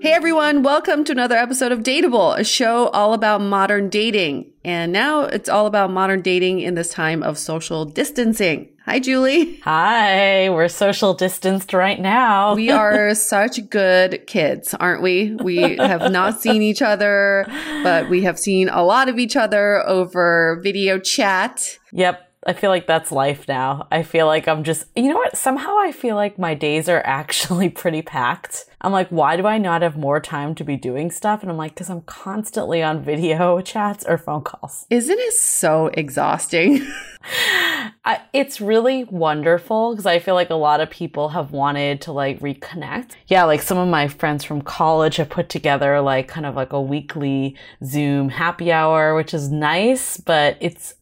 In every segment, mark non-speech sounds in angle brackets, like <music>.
Hey everyone, welcome to another episode of Dateable, a show all about modern dating. And now it's all about modern dating in this time of social distancing. Hi, Julie. Hi, we're social distanced right now. we are <laughs> such good kids, aren't we? We have not seen each other, but we have seen a lot of each other over video chat. Yep. I feel like that's life now. I feel like I'm just, you know what? Somehow I feel like my days are <laughs> actually pretty packed. I'm like, why do I not have more time to be doing stuff? And I'm like, because I'm constantly on video <laughs> chats or phone calls. Isn't it so exhausting? <laughs> I, it's really wonderful because I feel like a lot of people have wanted to like reconnect. Yeah, like some of my friends from college have put together like kind of like a weekly Zoom happy hour, which is nice, but it's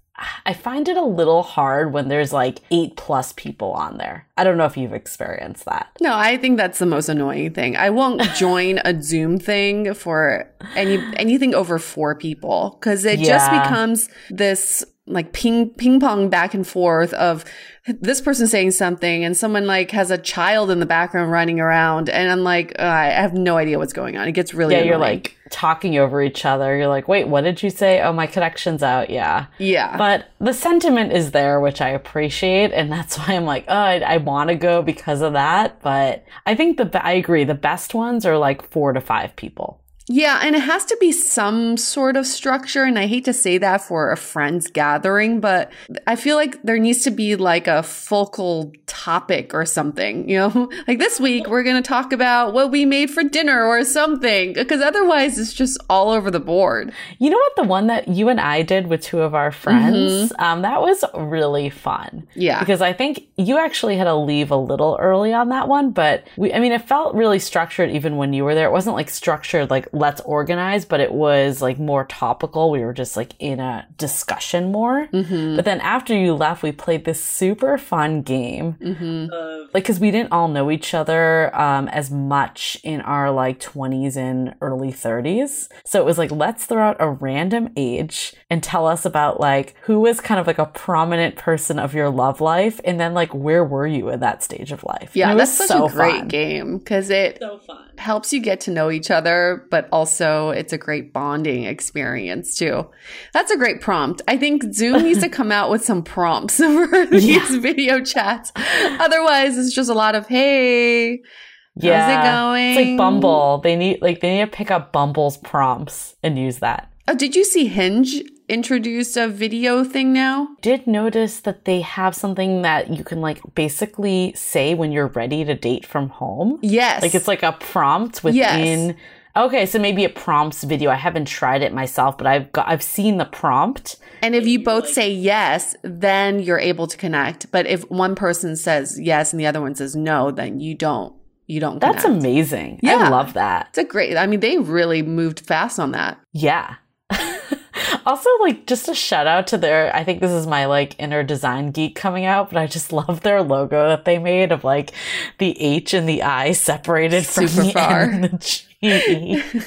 I find it a little hard when there's like eight plus people on there. I don't know if you've experienced that. No, I think that's the most annoying thing. I won't <laughs> join a Zoom thing for any anything over four people because it yeah. just becomes this like ping ping pong back and forth of this person saying something and someone like has a child in the background running around and I'm like I have no idea what's going on. It gets really yeah. Annoying. You're like talking over each other. You're like, wait, what did you say? Oh, my connection's out. Yeah, yeah. But the sentiment is there, which I appreciate, and that's <laughs> why I'm like, oh, I, I want to go because of that. But I think the I agree. The best ones are like four to five people. Yeah, and it has to be some sort of structure. And I hate to say that for a friends gathering, but I feel like there needs to be like a focal topic or something, you know? <laughs> Like this week, we're going to talk about what we made for dinner or something, because otherwise it's just all over the board. You know what? The one that you and I did with two of our friends, mm-hmm. um, that was really fun. Yeah. Because I think you actually had to leave a little early on that one, but we, I mean, it felt really structured even when you were there. It wasn't like structured, like, let's organize, but it was like more topical. We were just like in a discussion more. Mm-hmm. But then after you left, we played this super fun game. Mm-hmm. Uh, like, cause we didn't all know each other, um, as much in our like 20s and early 30s. So it was like, let's throw out a random age and tell us about like who was kind of like a prominent person of your love life. And then like, where were you in that stage of life? Yeah, that's such so a great fun. game because it so helps you get to know each other, but also it's a great bonding experience too. That's a great prompt. I think Zoom needs to <laughs> come out with some prompts <laughs> for these yeah. video chats. Otherwise, it's just a lot of, hey, yeah. how's it going? It's like Bumble. They need like they need to pick up Bumble's prompts and use that. Oh, did you see Hinge introduced a video thing now? Did notice that they have something that you can like basically say when you're ready to date from home. Yes. Like it's like a prompt within yes. Okay, so maybe it prompts video. I haven't tried it myself, but I've got I've seen the prompt. And if you both say yes, then you're able to connect. But if one person says yes and the other one says no, then you don't you don't That's connect. amazing. Yeah. I love that. It's a great I mean they really moved fast on that. Yeah. <laughs> also, like, just a shout out to their, I think this is my like inner design geek coming out, but I just <laughs> love their logo that they made of like the H and the I separated Super from the far. N and the G. it's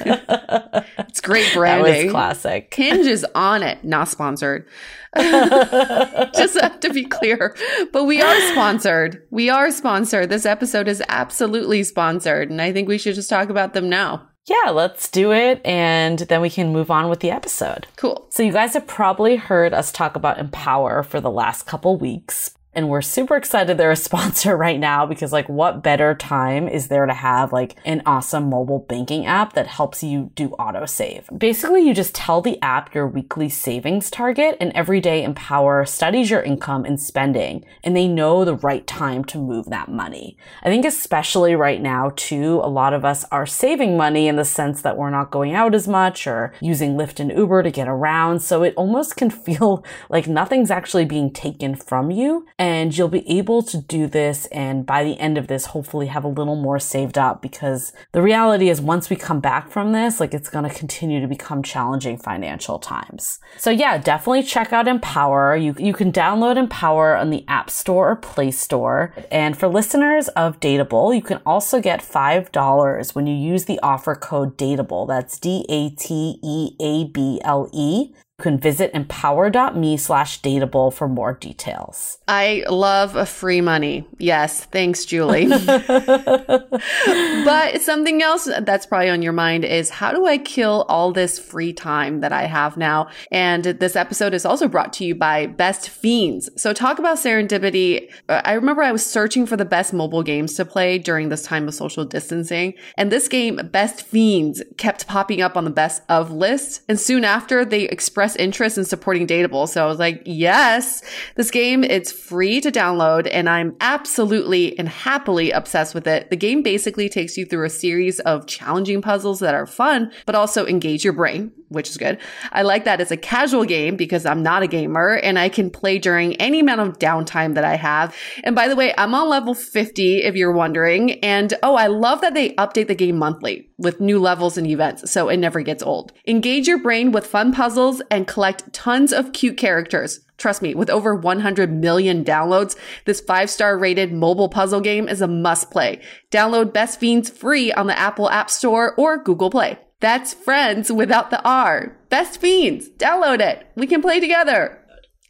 great branding. That was classic. Hinge is on it, not sponsored. <laughs> just have to be clear. But we are sponsored. We are sponsored. This episode is absolutely sponsored. And I think we should just talk about them now yeah, let's do it. And then we can move on with the episode. Cool. So, you guys have probably heard us talk about Empower for the last couple weeks. And we're super excited they're a <laughs> sponsor right now because like what better time is there to have like an awesome mobile banking app that helps you do auto save. Basically, you just tell the app your weekly savings target and every day Empower studies your income and spending and they know the right time to move that money. I think especially right now too, a lot of us are saving money in the sense that we're not going out as much or using Lyft and Uber to get around. So it almost can <laughs> feel like nothing's actually being taken from you and you'll be able to do this and by the end of this hopefully have a little more saved up because the reality is once we come back from this like it's going to continue to become challenging financial times. So yeah definitely check out empower. You, you can download empower on the app store or play store. And for listeners of dateable you can also get $5 when you use the offer code dateable that's d-a-t-e-a-b-l-e you can visit empower.me slash dateable for more details. I love a free money. Yes. Thanks, Julie. <laughs> but something else that's probably on your mind is how do I kill all this free time that I have now? And this episode is also brought to you by Best Fiends. So talk about serendipity. Uh, I remember I was searching for the best mobile games to play during this time of social distancing. And this game, Best Fiends, kept popping up on the best of list. And soon after they expressed expressed interest in supporting Dateable. So I was like, yes, this game, it's free to download and I'm absolutely and happily obsessed with it. The game basically takes you through a series of challenging puzzles that are fun, but also engage your brain, which is good. I like that it's a casual game because I'm not a gamer and I can play during any amount of downtime that I have. And by the way, I'm on level 50 if you're wondering. And oh, I love that they update the game monthly with new levels and events so it never gets old. Engage your brain with fun puzzles and collect tons of cute characters. Trust me, with over 100 million downloads, this five star rated mobile puzzle game is a must play. Download Best Fiends free on the Apple App Store or Google Play. That's friends without the R. Best Fiends. Download it. We can play together.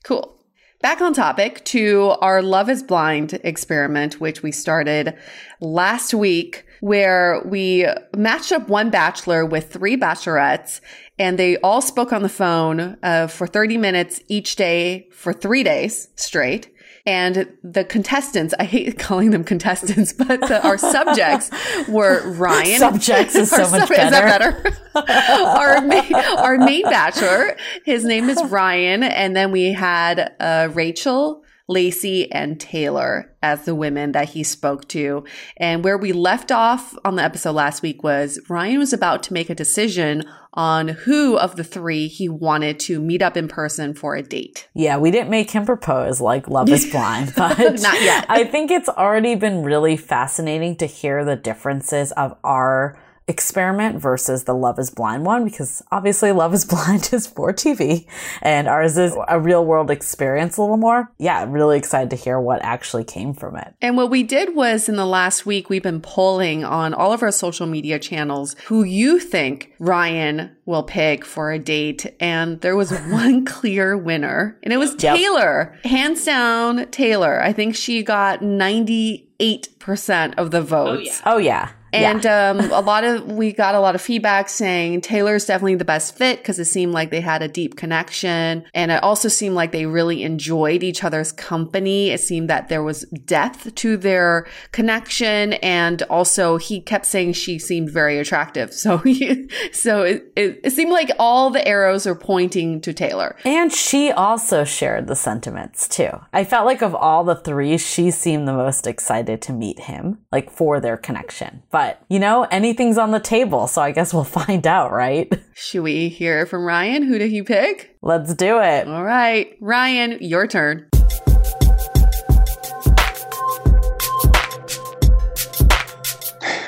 Cool. Back on topic to our Love is Blind experiment, which we started last week, where we matched up one bachelor with three bachelorettes, and they all spoke on the phone uh, for 30 minutes each day for three days straight. And the contestants, I hate calling them contestants, <laughs> but the, our subjects were Ryan. Subjects is so much sub- better. Is that better? <laughs> our, main, our main bachelor, his name is Ryan. And then we had uh, Rachel, Lacey and Taylor as the women that he spoke to. And where we left off on the episode last week was Ryan was about to make a decision on who of the three he wanted to meet up in person for a date. Yeah, we didn't make him propose like Love is <laughs> Blind, <laughs> but not yet. I think it's already been really fascinating to hear the differences of our experiment versus the Love is Blind one because obviously Love is <laughs> Blind is for TV and ours is oh, a real world experience a little more. Yeah, really excited to hear what actually came from it. And what we did was in the last week, we've been polling on all of our social media channels who you think Ryan will pick for a date. And there was <laughs> one clear winner and it was yep. Taylor. Hands down, Taylor. I think she got 98% of the oh, votes. Oh, yeah. Oh, yeah. And yeah. um, a lot of we got a lot of feedback saying Taylor's definitely the best fit because it seemed like they had a deep connection, and it also seemed like they really enjoyed each other's company. It seemed that there was depth to their connection, and also he kept saying she seemed very attractive. So <laughs> he, so it, it, it seemed like all the arrows are pointing to Taylor, and she also shared the sentiments too. I felt like of all the three, she seemed the most excited to meet him, like for their connection. But but, you know, anything's on the table, so I guess we'll <laughs> find out, right? Should we hear from Ryan? Who did he pick? Let's do it. All right. Ryan, your turn.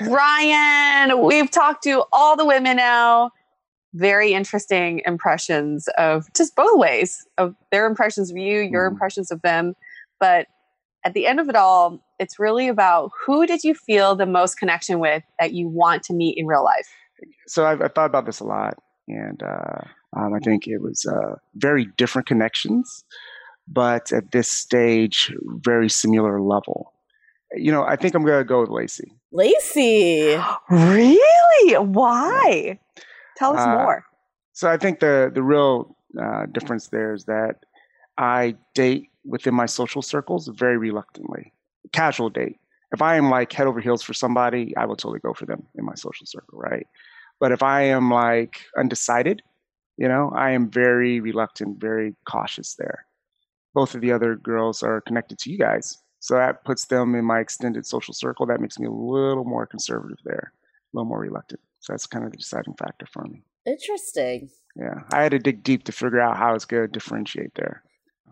Ryan, we've talked to all the women now. Very interesting impressions of just both ways of their impressions of you, your mm. impressions of them. But at the end of it all, it's really about who did you feel the most connection with that you want to meet in real life? So I've, I've thought about this a lot, and uh, um, I think it was uh, very different connections, but at this stage, very similar level. You know, I think I'm going to go with Lacey. Lacey, really? Why? Tell us uh, more. So I think the the real uh, difference there is that I date within my social circles very reluctantly. Casual date. If I am like head over heels for somebody, I will totally go for them in my social circle, right? But if I am like undecided, you know, I am very reluctant, very cautious there. Both of the other girls are connected to you guys. So that puts them in my extended social circle. That makes me a little more conservative there, a little more reluctant. So that's kind of the deciding factor for me. Interesting. Yeah. I had to dig deep to figure out how I was going to differentiate there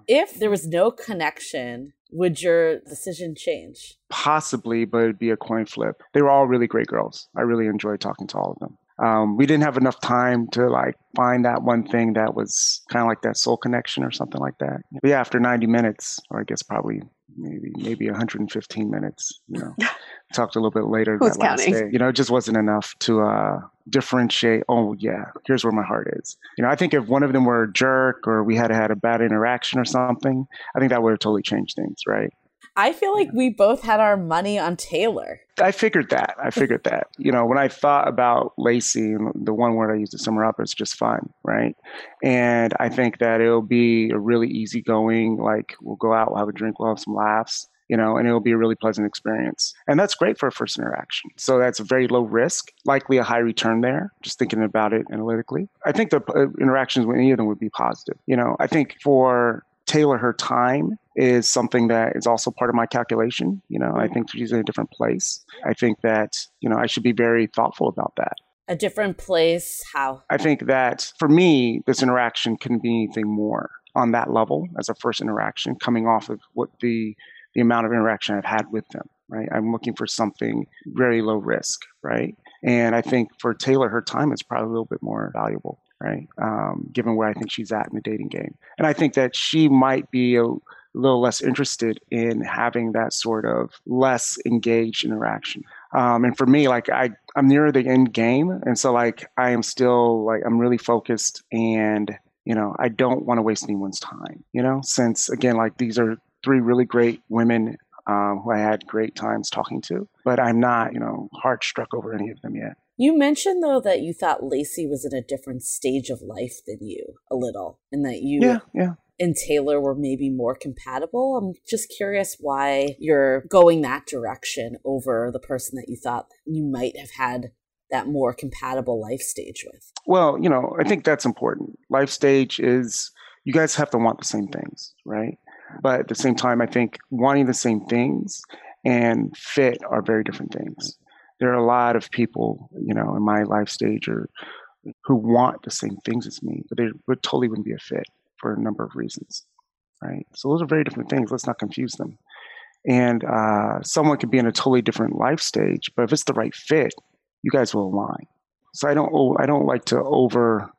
if there was no connection, would your decision change? Possibly, but it'd be a coin flip. They were all really great girls. I really enjoyed talking to all of them. Um, we didn't have enough time to like find that one thing that was kind of like that soul connection or something like that. But yeah, after 90 minutes, or I guess probably maybe maybe 115 minutes, you know, <laughs> talked a little bit later Who's that counting? last day. You know, it just wasn't enough to uh, differentiate. Oh yeah, here's where my heart is. You know, I think if one of them were a jerk or we had had a bad interaction or something, I think that would have totally changed things, right? I feel like we both had our money on Taylor. I figured that. I figured that. You know, when I thought about Lacey, the one word I used to sum her up is just fun, right? And I think that it'll be a really easygoing, like we'll go out, we'll have a drink, we'll have some laughs, you know, and it'll be a really pleasant experience. And that's great for a first interaction. So that's a very low risk, likely a high return there, just thinking about it analytically. I think the uh, interactions with any of them would be positive. You know, I think for Taylor her time is something that is also part of my calculation. You know, I think she's in a different place. I think that, you know, I should be very thoughtful about that. A different place? How? I think that for me, this interaction couldn't be anything more on that level as a first interaction, coming off of what the the amount of interaction I've had with them. Right, I'm looking for something very low risk. Right, and I think for Taylor, her time is probably a little bit more valuable right? Um, given where I think she's at in the dating game. And I think that she might be a little less interested in having that sort of less engaged interaction. Um, and for me, like I, I'm near the end game. And so like I am still like, I'm really focused and, you know, I don't want to waste anyone's time, you know, since again, like these are three really great women um, who I had great times talking to, but I'm not, you know, heart struck over any of them yet. You mentioned though that you thought Lacey was in a different stage of life than you, a little, and that you yeah yeah and Taylor were maybe more compatible. I'm just curious why you're going that direction over the person that you thought you might have had that more compatible life stage with. Well, you know, I think that's important. Life stage is you guys have to want the same things, right? But at the same time, I think wanting the same things and fit are very different things. There are a lot of people, you know, in my life stage or who want the same things as me, but they would totally wouldn't be a fit for a number of reasons, right? So those are very different things. Let's not confuse them. And uh, someone could be in a totally different life stage, but if it's the right fit, you guys will align. So I don't I don't like to over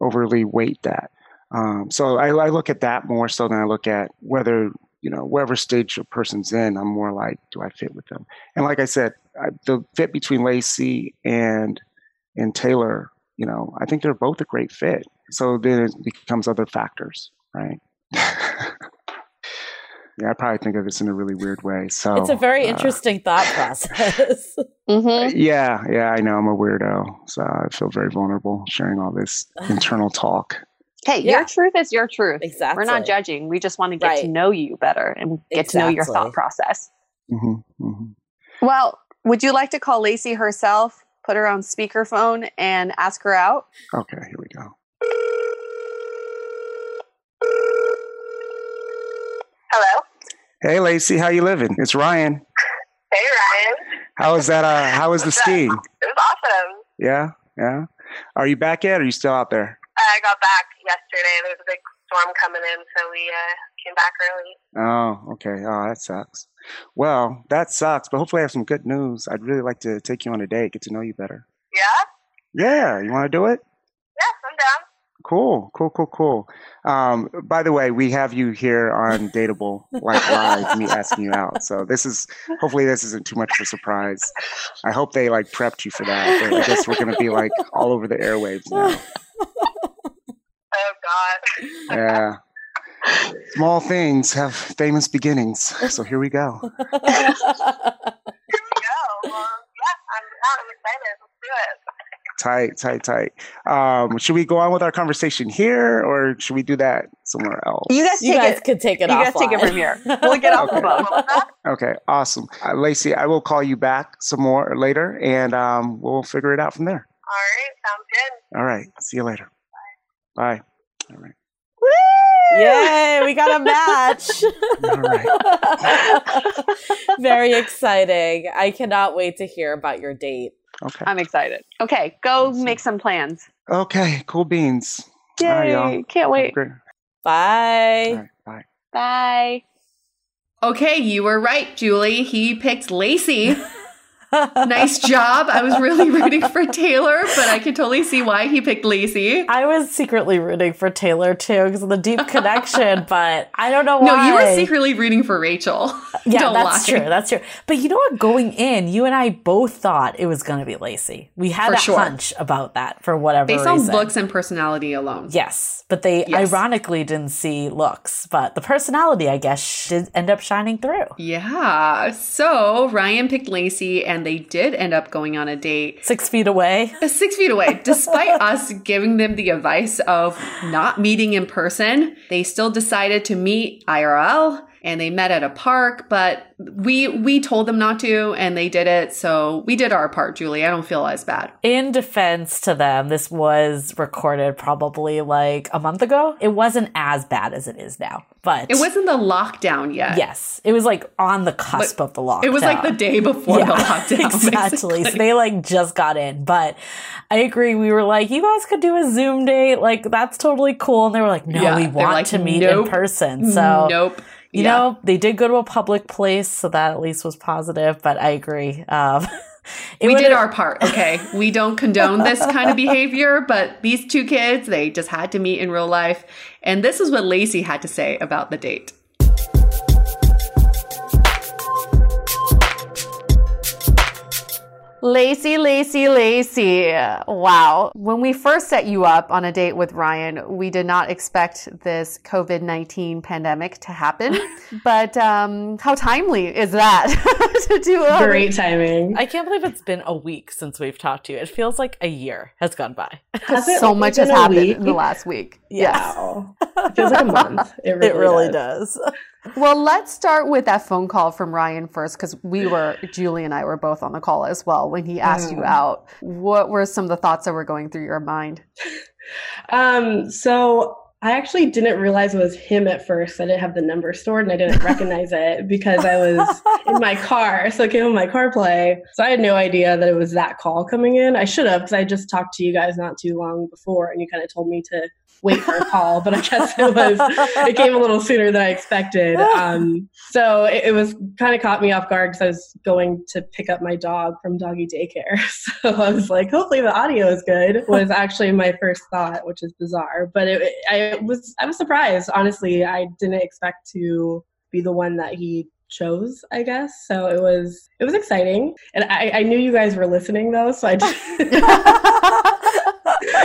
overly weight that. Um, so I, I look at that more so than I look at whether you know wherever stage a person's in. I'm more like, do I fit with them? And like I said, I, the fit between Lacey and and Taylor, you know, I think they're both a great fit. So then it becomes other factors, right? <laughs> Yeah, I probably think of this in a really weird way. So it's a very uh, interesting thought process. <laughs> mm-hmm. <laughs> Yeah, yeah, I know I'm a weirdo, so I feel very vulnerable sharing all this <sighs> internal talk. Hey, yeah. your truth is your truth. Exactly. We're not judging. We just want to get right. to know you better and get exactly. to know your thought process. Mm-hmm, mm-hmm. Well, would you like to call Lacey herself, put her on speakerphone, and ask her out? Okay, here we go. Hello. Hey, Lacey, how you living? It's Ryan. Hey, Ryan. How was that? Uh, how was the skiing? It was awesome. Yeah, yeah. Are you back yet? Or are you still out there? I got back yesterday. There was a big storm coming in, so we uh, came back early. Oh, okay. Oh, that sucks. Well, that sucks, but hopefully I have some good news. I'd really like to take you on a date, get to know you better. Yeah? Yeah. You want to do it? Yes, I'm down. Cool, cool, cool, cool. Um, by the way, we have you here on Dateable, like live, me asking you out. So this is hopefully this isn't too much of a surprise. I hope they like prepped you for that. I guess we're gonna be like all over the airwaves now. Oh God. Yeah. Small things have famous beginnings. So here we go. <laughs> here we go. Well, yeah, I'm, I'm excited. Let's do it. Tight, tight, tight. Um, should we go on with our conversation here, or should we do that somewhere else? You guys, you guys it. could take it. You offline. guys take it from here. We'll get off okay. the phone. okay, awesome, uh, Lacey. I will call you back some more later, and um, we'll figure it out from there. All right, sounds good. All right, see you later. Bye. Bye. All right. Yay, we got a match. <laughs> All right. <laughs> Very exciting. I cannot wait to hear about your date. Okay. I'm excited. Okay, go awesome. make some plans. Okay, cool beans. Yay, All right, y'all. Can't wait. Bye. Right, bye. Bye. Okay, you were right, Julie. He picked Lacey. <laughs> nice <laughs> job. I was really rooting for Taylor, but I can totally see why he picked Lacey. I was secretly rooting for Taylor too because of the deep connection, <laughs> but I don't know why. No, you were secretly rooting for Rachel. <laughs> Yeah, don't that's lie. true. That's true. But you know what? Going in, you and I both thought it was going to be Lacey. We had for a sure. hunch about that for whatever Based reason. on looks and personality alone. Yes, but they yes. ironically didn't see looks, but the personality, I guess, did end up shining through. Yeah. So Ryan picked Lacey and they did end up going on a date. Six feet away. Uh, six feet away. <laughs> Despite us giving them the advice of not meeting in person, they still decided to meet IRL and they met at a park, but we we told them not to and they did it. So we did our part, Julie. I don't feel as bad. In defense to them, this was recorded probably like a month ago. It wasn't as bad as it is now. But it wasn't the lockdown yet. Yes. It was like on the cusp but of the lockdown. It was like the day before yeah, the <laughs> lockdown. <laughs> Exactly. So they like just got in. But I agree. We were like, you guys could do a Zoom date. Like that's totally cool. And they were like, no, yeah, we want like, to meet nope, in person. So nope you yeah. know, they did go to a public place, so that at least was positive. But I agree. Um, <laughs> we did our part. Okay. <laughs> we don't condone this kind of behavior, but these two kids, they just had to meet in real life. And this is what Lacey had to say about the date. Lacey, Lacey, Lacey. Wow. When we first set you up on a date with Ryan, we did not expect this COVID 19 pandemic to happen. <laughs> but um, how timely is that <laughs> to do a Great timing. I can't believe it's been a week since we've talked to you. It feels like a year has gone by. Has so only much has happened week? in the last week. Wow. It feels like a <laughs> month. It really, it really does. does. Well, let's start with that phone call from Ryan first, because we were, Julie and I were both on the call as well when he asked you Mm. out. What were some of the thoughts that were going through your mind? <laughs> Um, so I actually didn't realize it was him at first. I didn't have the number stored and I didn't recognize it <laughs> because I was in my car. So I came on my car play. So I had no idea that it was that call coming in. I should have because I just talked to you guys not too long before and you kind of told me to wait for a call, but I guess it was it came a little sooner than I expected. <laughs> Um, so it, it was kind of caught me off guard because I was going to pick up my dog from doggy daycare. <laughs> So I was like, hopefully the audio is good. Was actually my first thought, which is bizarre, but it, I was I was surprised. Honestly, I didn't expect to be the one that he chose i guess so it was it was exciting and i i knew you guys were listening though so i just <laughs>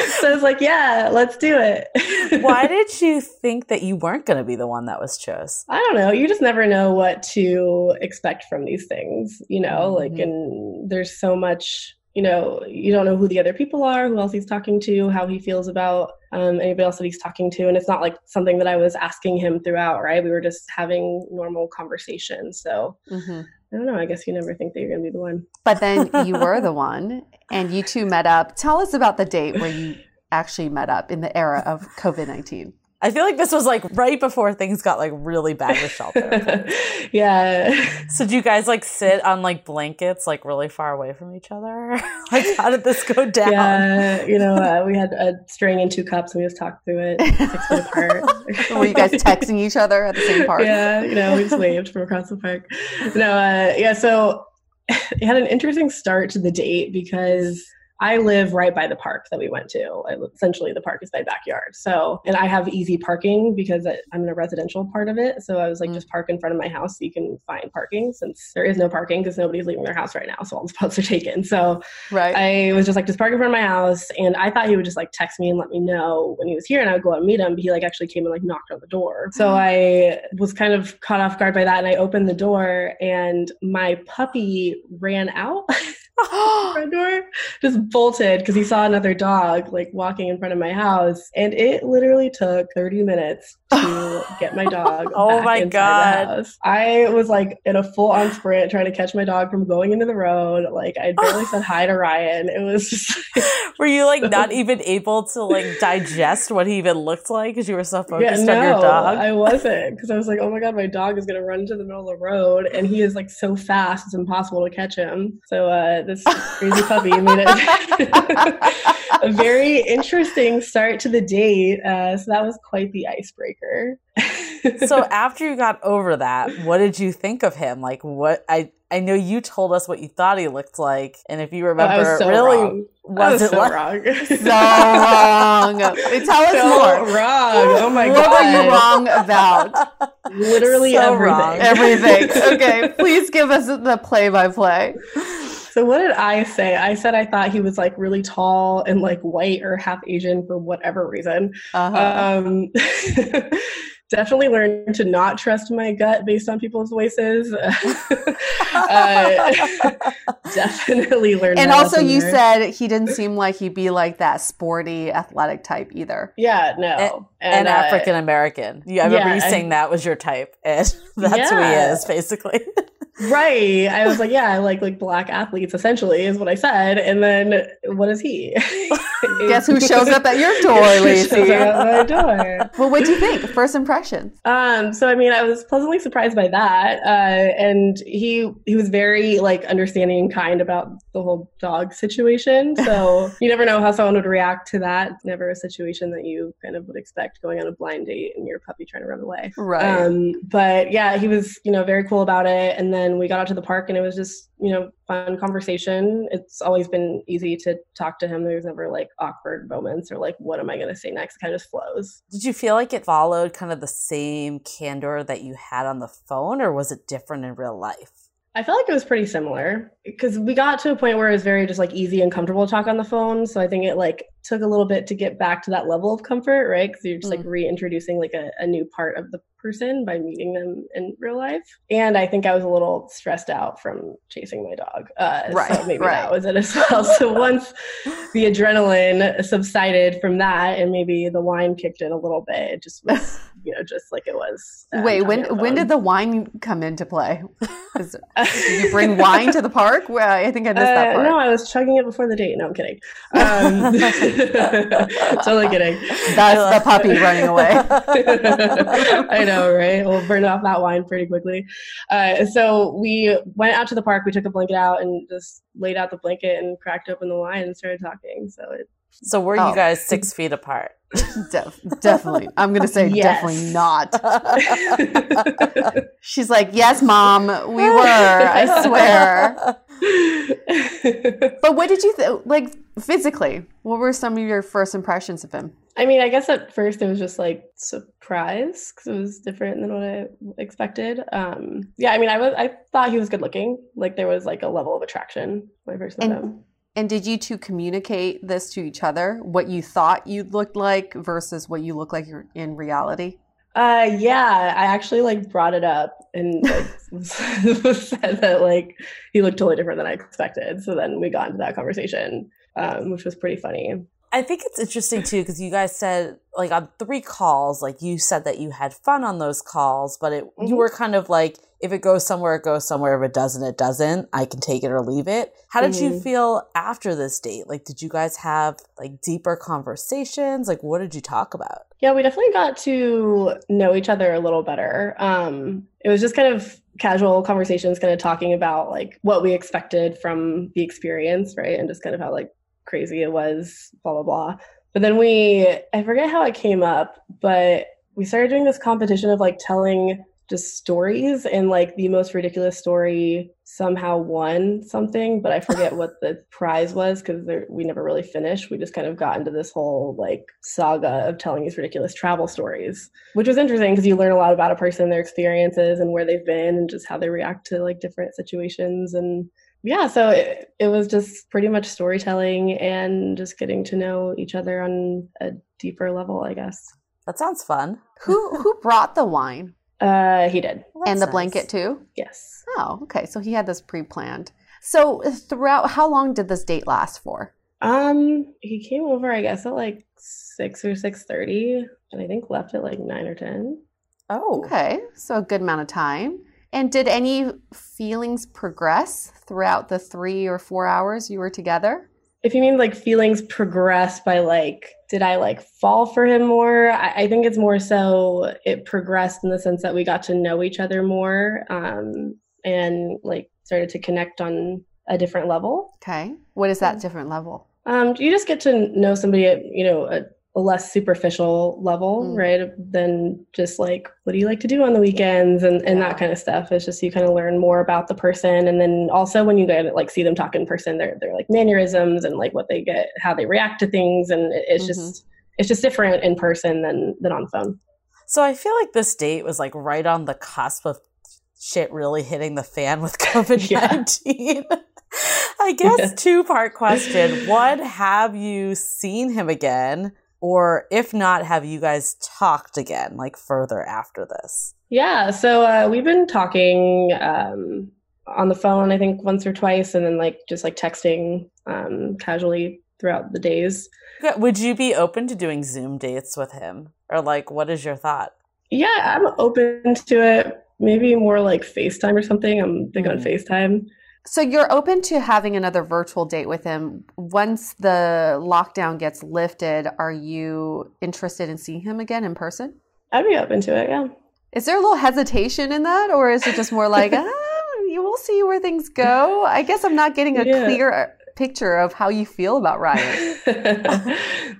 <laughs> so i was like yeah let's do it <laughs> Why did you think that you weren't going to be the one that was chose? I don't know. You just never know what to expect from these things, you know, like, Mhm. and there's so much, you know, you don't know who the other people are, who else he's talking to, how he feels about um, anybody else that he's talking to. And it's not like something that I was asking him throughout, right? We were just having normal conversations. So Mhm. I don't know. I guess you never think that you're going to be the one. But then you were the <laughs> one, and you two met up. Tell us about the date where you actually met up in the era of COVID 19. I feel like this was like right before things got like really bad with shelter. <laughs> yeah. so do you guys like sit on like blankets like really far away from each other? <laughs> like how did this go down? Yeah, you know, uh, we had a string and two cups, and we just talked through it six feet apart. <laughs> Were you guys texting each other at the same park? Yeah, you know, we just waved from across the park. No, uh, yeah, so it had an interesting start to the date because I live right by the park that we went to. I, essentially, the park is my backyard. So, and I have easy parking because I, I'm in a residential part of it. So I was like, Mm. just park in front of my house so you can find parking since there is no parking because nobody's leaving their house right now. So all the <laughs> spots are taken. So Right. I was just like, just park in front of my house. And I thought he would just like text me and let me know when he was here and I would go out and meet him. But he like actually came and like knocked on the door. So I was kind of caught off guard by that. And I opened the door and my puppy ran out <laughs> <gasps> front door, just bolted because he saw another dog like walking in front of my house. And it literally took 30 minutes to <laughs> get my dog. Oh my God. I was like in a full on sprint trying to catch my dog from going into the road. Like I barely said hi to Ryan. It was just <laughs> <laughs> Were you like not even able to like digest what he even looked like because you were so yeah, focused no, on your dog? I wasn't because I was like, oh my god, my dog is gonna run into the middle of the road, and he is like so fast, it's impossible to catch him. So uh, this crazy puppy made it a very interesting start to the date. Uh, so that was quite the icebreaker. So after you got over that, what did you think of him? Like what I I know you told us what you thought he looked like, and if you remember, was so really wrong. Was, was it so like wrong. <laughs> so wrong. Tell us so more. wrong. Oh my what god. What were you wrong about? Literally So everything. wrong. <laughs> Everything. Okay, <laughs> please give us the play by play. So what did I say? I said I thought he was like really tall and like white or half Asian for whatever reason. Uh-huh. Um, <laughs> definitely learned to not trust my gut based on people's voices. <laughs> uh, <laughs> definitely learned. and also, you there. said he didn't seem like he'd be like that sporty, athletic type either. yeah, no, and uh, African American. Yeah, I remember yeah, you I- saying that was your type, and that's who he is, basically. Right. I was like, yeah, I like like black athletes essentially is what I said. And then what is he? <laughs> Guess who shows up at your door, <laughs> Lacey? shows up at my door. Well, what do you think? First impressions. Um, so I mean, I was pleasantly surprised by that, uh, and he he was very like understanding and kind about the whole dog situation. <laughs> So you never know how someone would react to that. It's never a situation that you kind of would expect going on a blind date and your puppy trying to run away. Right. Um, but yeah, he was you know very cool about it, and then we got out to the park, and it was just you know fun conversation. It's always been easy to talk to him. There's never like awkward moments or like what am I going to say next. It kind of just flows. Did you feel like it followed kind of the same candor that you had on the phone, or was it different in real life? I felt like it was pretty similar because we got to a point where it was very just like easy and comfortable to talk on the phone. So I think it like took a little bit to get back to that level of comfort, right? Because you're just like reintroducing like a, a new part of the person by meeting them in real life. And I think I was a little stressed out from chasing my dog. Uh, Right, So maybe right. that was it as well. <laughs> So once <laughs> the adrenaline subsided from that and maybe the wine kicked in a little bit, it just was, you know, just like it was. uh, Wait, when when did the wine come into play? <laughs> Is- <laughs> did you bring wine to the park? Well, I think I missed that Uh, part. no, I was chugging it before the date. No, I'm kidding. Um, <laughs> totally kidding. That's the puppy running away. I know, right? We'll burn off that wine pretty quickly. Uh, so we went out to the park. We took a blanket out and just laid out the blanket and cracked open the wine and started talking. So it, So were Oh. you guys six feet apart? Def- definitely. I'm going to say <laughs> Yes. definitely not. <laughs> She's like, yes, mom, we were. I swear. But what did you think? Like physically, what were some of your first impressions of him? I mean, I guess at first it was just like surprise because it was different than what I expected. Um, yeah, I mean, I was I thought he was good looking. Like there was like a level of attraction when I first met And- him. And did you two communicate this to each other? What you thought you looked like versus what you look like in reality? Uh, yeah, I actually like brought it up and like <laughs> said that like he looked totally different than I expected. So then we got into that conversation, um, which was pretty funny. I think it's interesting too because you guys said like on three calls, like you said that you had fun on those calls, but it you Mhm. were kind of like if it goes somewhere, it goes somewhere. If it doesn't, it doesn't. I can take it or leave it. How did you Mhm. feel after this date? Like, did you guys have like deeper conversations? Like, what did you talk about? Yeah, we definitely got to know each other a little better. Um, it was just kind of casual conversations, kind of talking about like what we expected from the experience, right? And just kind of how like crazy it was, blah, blah, blah. But then we, I forget how it came up, but we started doing this competition of like telling just stories and like the most ridiculous story somehow won something but i forget what the <laughs> prize was because we never really finished. We just kind of got into this whole like saga of telling these ridiculous travel stories which was interesting because you learn a lot about a person their experiences and where they've been and just how they react to like different situations and yeah so it, it was just pretty much storytelling and just getting to know each other on a deeper level i guess. That sounds fun. Who <laughs> who brought the wine uh he did Well, and the that's blanket too? yes Oh, okay. So he had this pre-planned. So throughout, how long did this date last for? Um, he came over, I guess, at like six or six thirty, and I think left at like nine or ten. Oh, Okay, so a good amount of time. And did any feelings progress throughout the three or four hours you were together? If you mean like feelings progress by like, did I like fall for him more? I, I think it's more so it progressed in the sense that we got to know each other more, um, and like started to connect on a different level. Okay, what is that different level? Um, you just get to know somebody at you know a, a less superficial level, Mm. right? Than just like what do you like to do on the weekends and, and Yeah. that kind of stuff. It's just you kind of learn more about the person, and then also when you get to, like see them talk in person, they're they're like mannerisms and like what they get, how they react to things, and it, it's Mhm. just it's just different in person than than on the phone. So I feel like this date was like right on the cusp of shit really hitting the fan with <laughs> <laughs> COVID 19. I guess two part question. One, have you seen him again? Or if not, have you guys talked again, like further after this? Yeah, so uh, we've been talking um, on the phone, I think once or twice, and then like just like texting um, casually throughout the days. Would you be open to doing Zoom dates with him? Or like, what is your thought? Yeah, I'm open to it. Maybe more like FaceTime or something. I'm big on Mhm. FaceTime. So you're open to having another virtual date with him once the lockdown gets lifted. Are you interested in seeing him again in person? I'd be open to it, yeah. Is there a little hesitation in that, or is it just more like, <laughs> ah, you will see where things go? I guess I'm not getting a Yeah. clear picture of how you feel about Ryan. <laughs>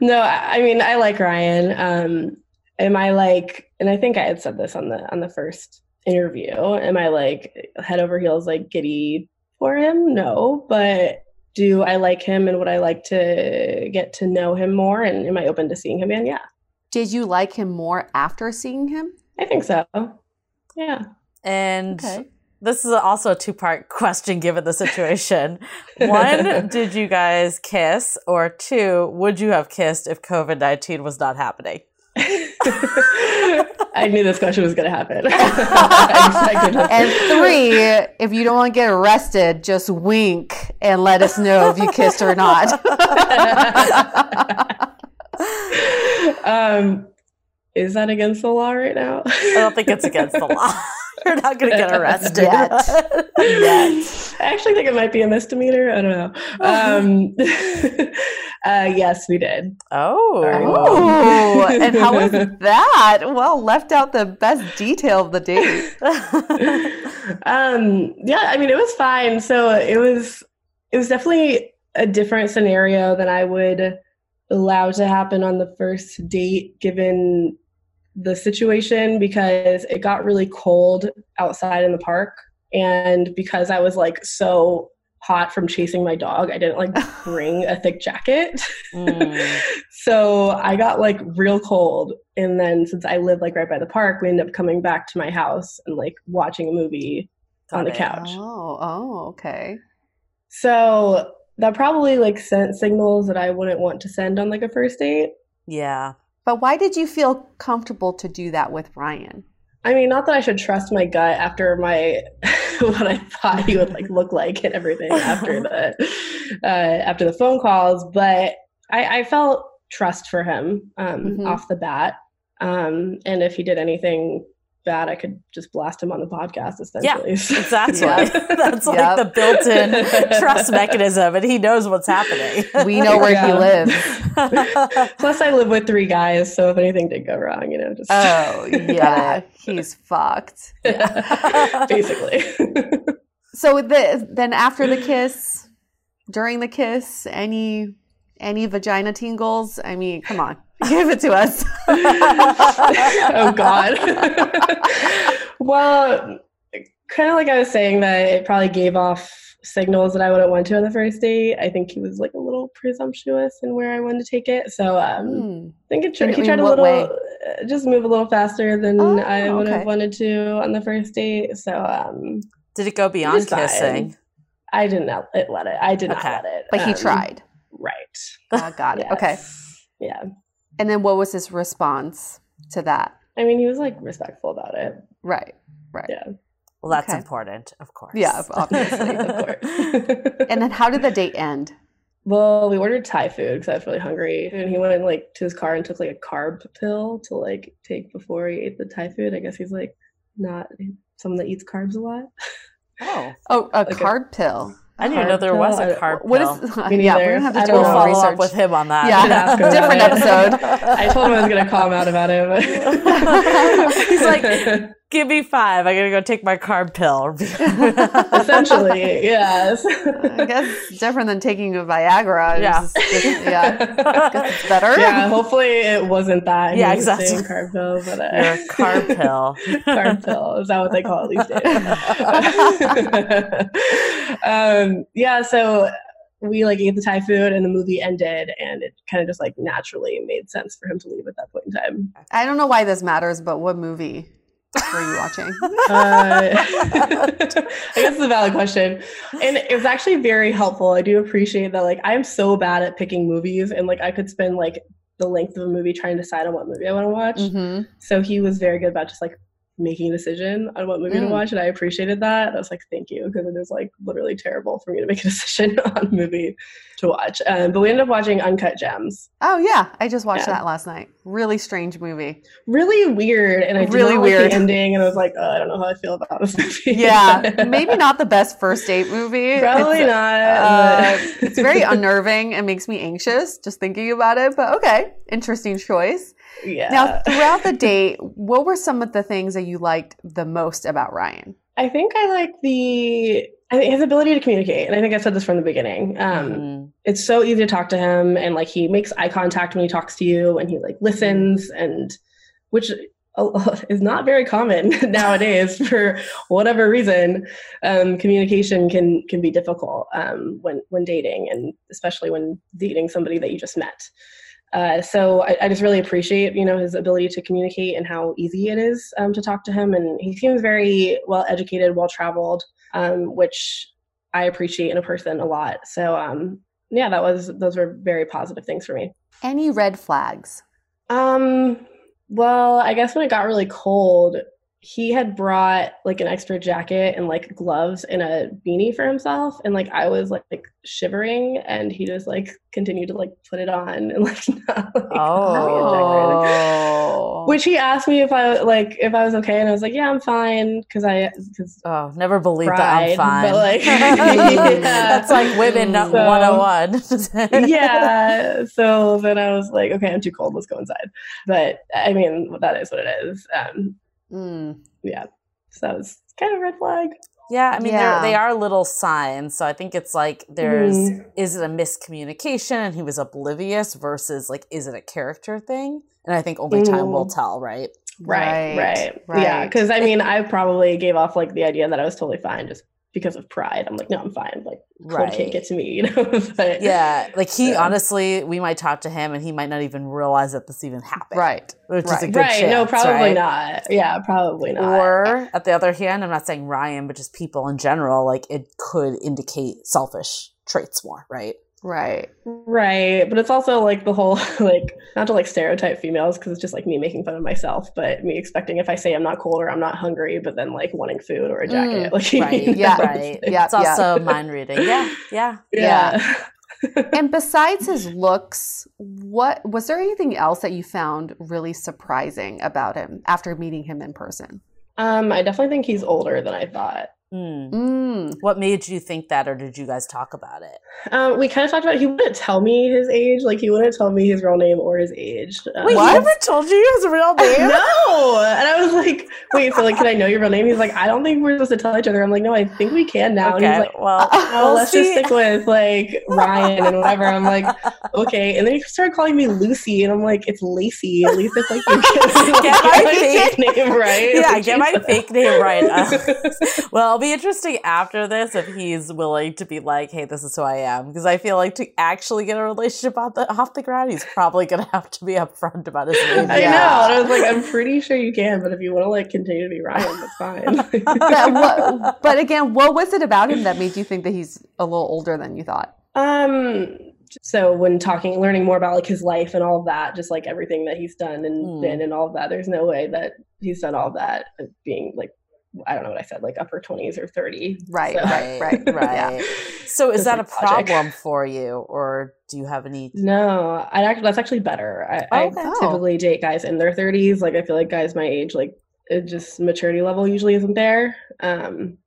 no, I I mean I like Ryan. Um, am I like, and I think I had said this on the on the first interview. Am I like head over heels like giddy for him? No, but do I like him and would I like to get to know him more? And am I open to seeing him again? Yeah, Did you like him more after seeing him? I think so. Yeah. And Okay. this is also a two part question given the situation. <laughs> One, did you guys kiss? Or two, would you have kissed if COVID 19 was not happening? <laughs> I knew this question was going to happen. <laughs> and three, if you don't want to get arrested, just wink and let us know if you kissed or not. <laughs> um, is that against the law right now? I don't think it's against the law. <laughs> <laughs> You're not going to get <laughs> arrested yet. <laughs> yet. I actually think it might be a misdemeanor. I don't know. Um, uh, yes, we did. Oh. oh. And how was that? Well, left out the best detail of the date. um, yeah, I mean, it was fine. So it was, it was definitely a different scenario than I would allow to happen on the first date, given the situation because it got really cold outside in the park. And because I was like so hot from chasing my dog, I didn't like <laughs> bring a thick jacket. Mm. <laughs> so I got like real cold. And then since I live like right by the park, we ended up coming back to my house and like watching a movie got on the it. couch. Oh, oh, okay. So that probably like sent signals that I wouldn't want to send on like a first date. Yeah. But why did you feel comfortable to do that with Ryan? I mean, not that I should trust my gut after my <laughs> what I thought he would like look like and everything after <laughs> the uh, after the phone calls, but I, I felt trust for him um, mm-hmm. off the bat. Um, and if he did anything bad, I could just blast him on the podcast essentially. <laughs> Yeah, exactly. <laughs> yeah. That's like yep. the built-in <laughs> trust mechanism, and he knows what's happening. We know where yeah. he lives. Plus, I live with three guys, so if anything did go wrong, you know, just oh yeah, he's fucked. Yeah. Basically. so the, then after the kiss, during the kiss, any any vagina tingles? I mean, come on. Give it to us. <laughs> oh God. <laughs> well, kind of like I was saying that it probably gave off signals that I wouldn't want to on the first date. I think he was like a little presumptuous in where I wanted to take it. So um, hmm. I think it, he tried a little, way? Uh, just move a little faster than oh, I would okay. have wanted to on the first date. So um, did it go beyond kissing? I didn't let it. Let it. I did okay. not let it. But um, he tried. Right. Oh, got it. Yes. Okay. Yeah. And then what was his response to that? I mean, he was like respectful about it. Right. Right. Yeah. Well, that's okay. important, of course. Yeah, obviously, of <laughs> course. <laughs> and then how did the date end? Well, we ordered Thai food because I was really hungry, and he went like to his car and took like a carb pill to like take before he ate the Thai food. I guess he's like not someone that eats carbs a lot. Oh, oh, a <laughs> like carb a, pill. I didn't even know there was a carb what pill. <laughs> Is, yeah, we're gonna have to do a follow research. up with him on that. Yeah, <laughs> different episode. <laughs> I told him I was gonna call him out about it. But. He's like, give me five. I gotta go take my carb pill. <laughs> Essentially, yes. I guess it's different than taking a Viagra. Yeah, it's, yeah. <laughs> it's better. Yeah, hopefully it wasn't that. Yeah, exactly. Carb pill, but uh, Your carb pill. <laughs> carb pill is that what they call it these days? um, yeah, so we like ate the Thai food and the movie ended and it kind of just like naturally made sense for him to leave at that point in time. I don't know why this matters, but what movie? Were you watching? <laughs> uh, <laughs> I guess it's a valid question. And it was actually very helpful. I do appreciate that. Like, I'm so bad at picking movies, and like, I could spend like the length of a movie trying to decide on what movie I want to watch. Mm-hmm. So he was very good about just like making a decision on what movie mm. to watch, and I appreciated that. I was like, thank you, because it is like literally terrible for me to make a <laughs> decision on a movie to watch. Um, but we ended up watching Uncut Gems. Oh yeah, I just watched yeah. that last night. Really strange movie. Really weird, and I really weird like the ending, and I was like, oh, I don't know how I feel about this movie. Yeah, <laughs> maybe not the best first date movie. Probably it's, not. Uh, it's very <laughs> unnerving and makes me anxious just thinking about it. But okay, interesting choice. Yeah. Now, throughout the date, what were some of the things that you liked the most about Ryan? I think I like the I think his ability to communicate, and I think I said this from the beginning. Um, mm-hmm. It's so easy to talk to him, and like he makes eye contact when he talks to you, and he like listens, and which <laughs> is not very common <laughs> nowadays for whatever reason. Um, communication can can be difficult um, when when dating, and especially when dating somebody that you just met. Uh, so I, I, just really appreciate, you know, his ability to communicate and how easy it is um, to talk to him. And he seems very well educated, well traveled, um, which I appreciate in a person a lot. So um, yeah, that was those were very positive things for me. Any red flags? Um, well, I guess when it got really cold, he had brought like an extra jacket and like gloves and a beanie for himself and like i was like, like shivering and he just like continued to like put it on and <laughs> like, <laughs> not, like oh which he asked me if i like if i was okay and i was like yeah i'm fine because i cause oh never believed pride, that i'm fine but like <laughs> yeah. that's like women so, 101 yeah so then i was like okay i'm too cold let's go inside. But i mean that is what it is um Mm. Yeah. So it's kind of red flag. Yeah, I mean yeah. they are little signs. So I think it's like there's mm. is it a miscommunication and he was oblivious versus like is it a character thing? And I think only time mm. will tell, right? Right, right, right. right. Yeah, because I mean, I probably gave off like the idea that I was totally fine just because of pride. I'm like, no, I'm fine. Like, cold right. can't get to me, <laughs> you know. <laughs> but, yeah, like he honestly, we might talk to him, and he might not even realize that this even happened. Right, which right. is a good right. Chance, no, probably right? not. Yeah, probably not. Or at the other hand, I'm not saying Ryan, but just people in general, like it could indicate selfish traits more, right? Right. Right. But it's also like the whole, <laughs> like, not to like stereotype females because it's just like me making fun of myself, but me expecting if I say I'm not cold or I'm not hungry, but then like wanting food or a jacket. Mm, <laughs> like, right. yeah. Right. Yeah. It's also mind reading. Yeah. Yeah. Yeah. yeah. <laughs> and besides his looks, what was there anything else that you found really surprising about him after meeting him in person? Um, I definitely think he's older than I thought. Mm. Mm. What made you think that, or did you guys talk about it? Um, we kind of talked about. It. He wouldn't tell me his age. Like he wouldn't tell me his real name or his age. Um, wait, he never told you his real <laughs> name? no. And I was like, wait, so like, can I know your real name? He's like, I don't think we're supposed to tell each other. I'm like, no, I think we can now. Okay, and he's like, well, oh, <laughs> we'll let's see. just stick with like Ryan and whatever. I'm like, okay. And then he started calling me Lucy, and I'm like, it's Lacey. At least it's like <laughs> you get, get my fake name right. Yeah, get my fake name right. Uh, well be interesting after this if he's willing to be like, "Hey, this is who I am," because I feel like to actually get a relationship off the off the ground, he's probably gonna have to be upfront about his name. I yeah. know. And I was like, I'm pretty sure you can, but if you want to like continue to be Ryan, that's fine. <laughs> <laughs> but, what, but again, what was it about him that made you think that he's a little older than you thought? Um, so when talking learning more about like his life and all of that just like everything that he's done and mm. been and all of that there's no way that he's done all of that being like I don't know what I said, like upper 20s or 30. Right, so. right, right, <laughs> right. yeah. So is that a problem for you or do you have any? No, I actually, that's actually better. I, oh. I typically date guys in their 30s. Like I feel like guys my age, like it just maturity level usually isn't there. Um,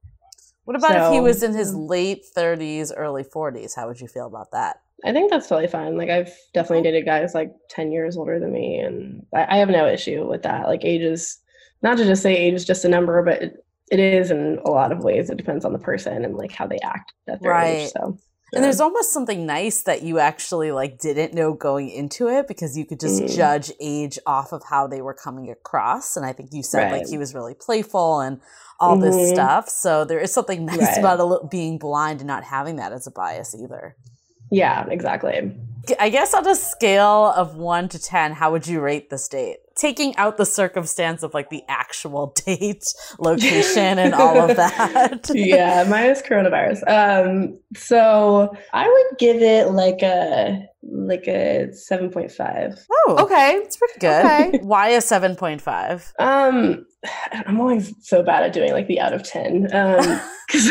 what about so, if he was in his late 30s, early 40s? How would you feel about that? I think that's totally fine. Like I've definitely dated guys like 10 years older than me and I, I have no issue with that. Like age is not to just say age is just a number, but it, it is in a lot of ways. It depends on the person and like how they act at their right. age. So. And there's almost something nice that you actually like didn't know going into it because you could just mm. judge age off of how they were coming across. And I think you said right. like he was really playful and all mm-hmm. this stuff. So there is something <laughs> nice right. about a, being blind and not having that as a bias either. Yeah, exactly. I guess on a scale of one to 10, how would you rate this date? Taking out the circumstance of like the actual <laughs> date, location, and all of that. <laughs> yeah, minus coronavirus. Um, so I would give it like a like a 7.5. Oh, okay. It's pretty good. Okay. <laughs> Why a 7.5? Um, I'm always so bad at doing like the out of 10. Um, <laughs> cause <laughs>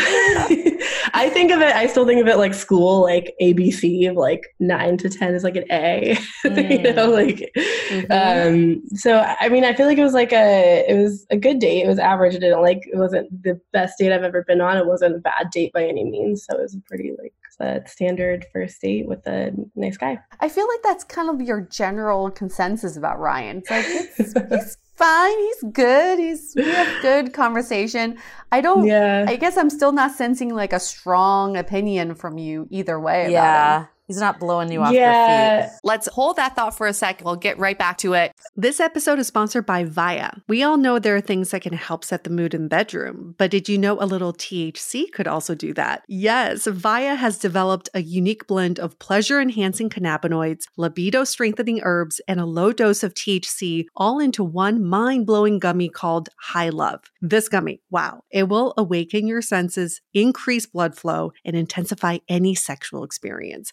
I think of it, I still think of it like school, like ABC of like nine to 10 is like an A, mm. you know, like, mm-hmm. um, so I mean, I feel like it was like a, it was a good date. It was average. It didn't like, it wasn't the best date I've ever been on. It wasn't a bad date by any means. So it was a pretty like a standard first date with a nice guy. I feel like that's kind of your general consensus about Ryan. It's like it's, <laughs> he's fine, he's good, he's we have good conversation. I don't. Yeah. I guess I'm still not sensing like a strong opinion from you either way. Yeah. He's not blowing you off Yeah. your feet. Let's hold that thought for a sec. We'll get right back to it. This episode is sponsored by Via. We all know there are things that can help set the mood in the bedroom, but did you know a little THC could also do that? Yes, Via has developed a unique blend of pleasure enhancing cannabinoids, libido strengthening herbs, and a low dose of THC all into one mind blowing gummy called High Love. This gummy, wow, it will awaken your senses, increase blood flow, and intensify any sexual experience.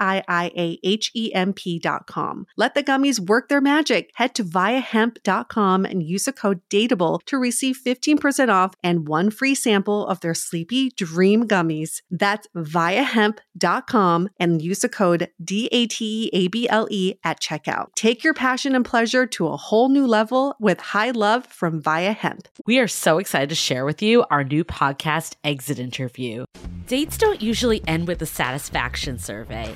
I I A H E M. Let the gummies work their magic. Head to viahemp.com and use the code DATEABLE to receive 15% off and one free sample of their Sleepy Dream gummies. That's viahemp.com and use the code D A T E A B L E at checkout. Take your passion and pleasure to a whole new level with high love from Via Hemp. We are so excited to share with you our new podcast, Exit Interview. Dates don't usually end with a satisfaction survey,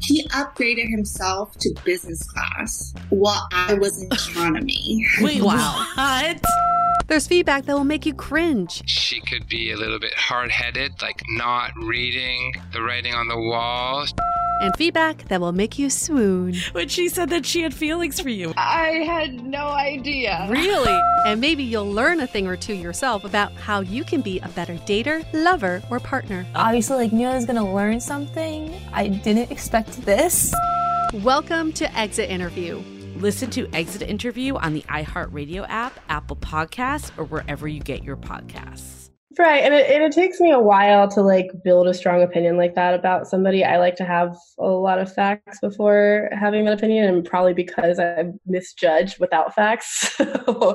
He upgraded himself to business class while I was in economy. <laughs> Wait, <laughs> what? There's feedback that will make you cringe. She could be a little bit hard headed, like not reading the writing on the wall. And feedback that will make you swoon. When she said that she had feelings for you. I had no idea. Really? <laughs> And maybe you'll learn a thing or two yourself about how you can be a better dater, lover, or partner. Obviously, like knew I was gonna learn something. I didn't expect this. Welcome to Exit Interview. Listen to Exit Interview on the iHeartRadio app, Apple Podcasts, or wherever you get your podcasts. Right. And it, and it takes me a while to like build a strong opinion like that about somebody. I like to have a lot of facts before having an opinion, and probably because I misjudged without facts, <laughs> uh,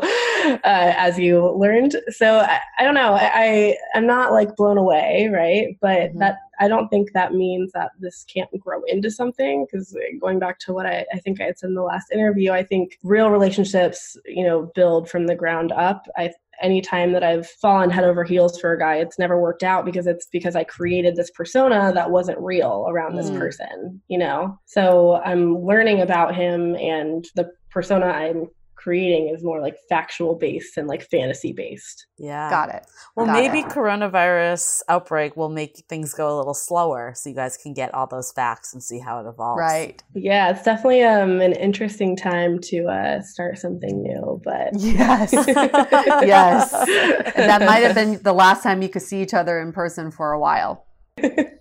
as you learned. So I, I don't know. I, I, I'm not like blown away, right? But Mm-hmm. that I don't think that means that this can't grow into something. Because going back to what I, I think I said in the last interview, I think real relationships, you know, build from the ground up. I anytime that I've fallen head over heels for a guy, it's never worked out because it's because I created this persona that wasn't real around this Mm. person, you know? So I'm learning about him and the persona I'm creating is more like factual based and like fantasy based. Yeah. Got it. Well, Got maybe it. coronavirus outbreak will make things go a little slower so you guys can get all those facts and see how it evolves. Right. Yeah, it's definitely um an interesting time to uh start something new, but <laughs> Yes. <laughs> yes. That might have been the last time you could see each other in person for a while.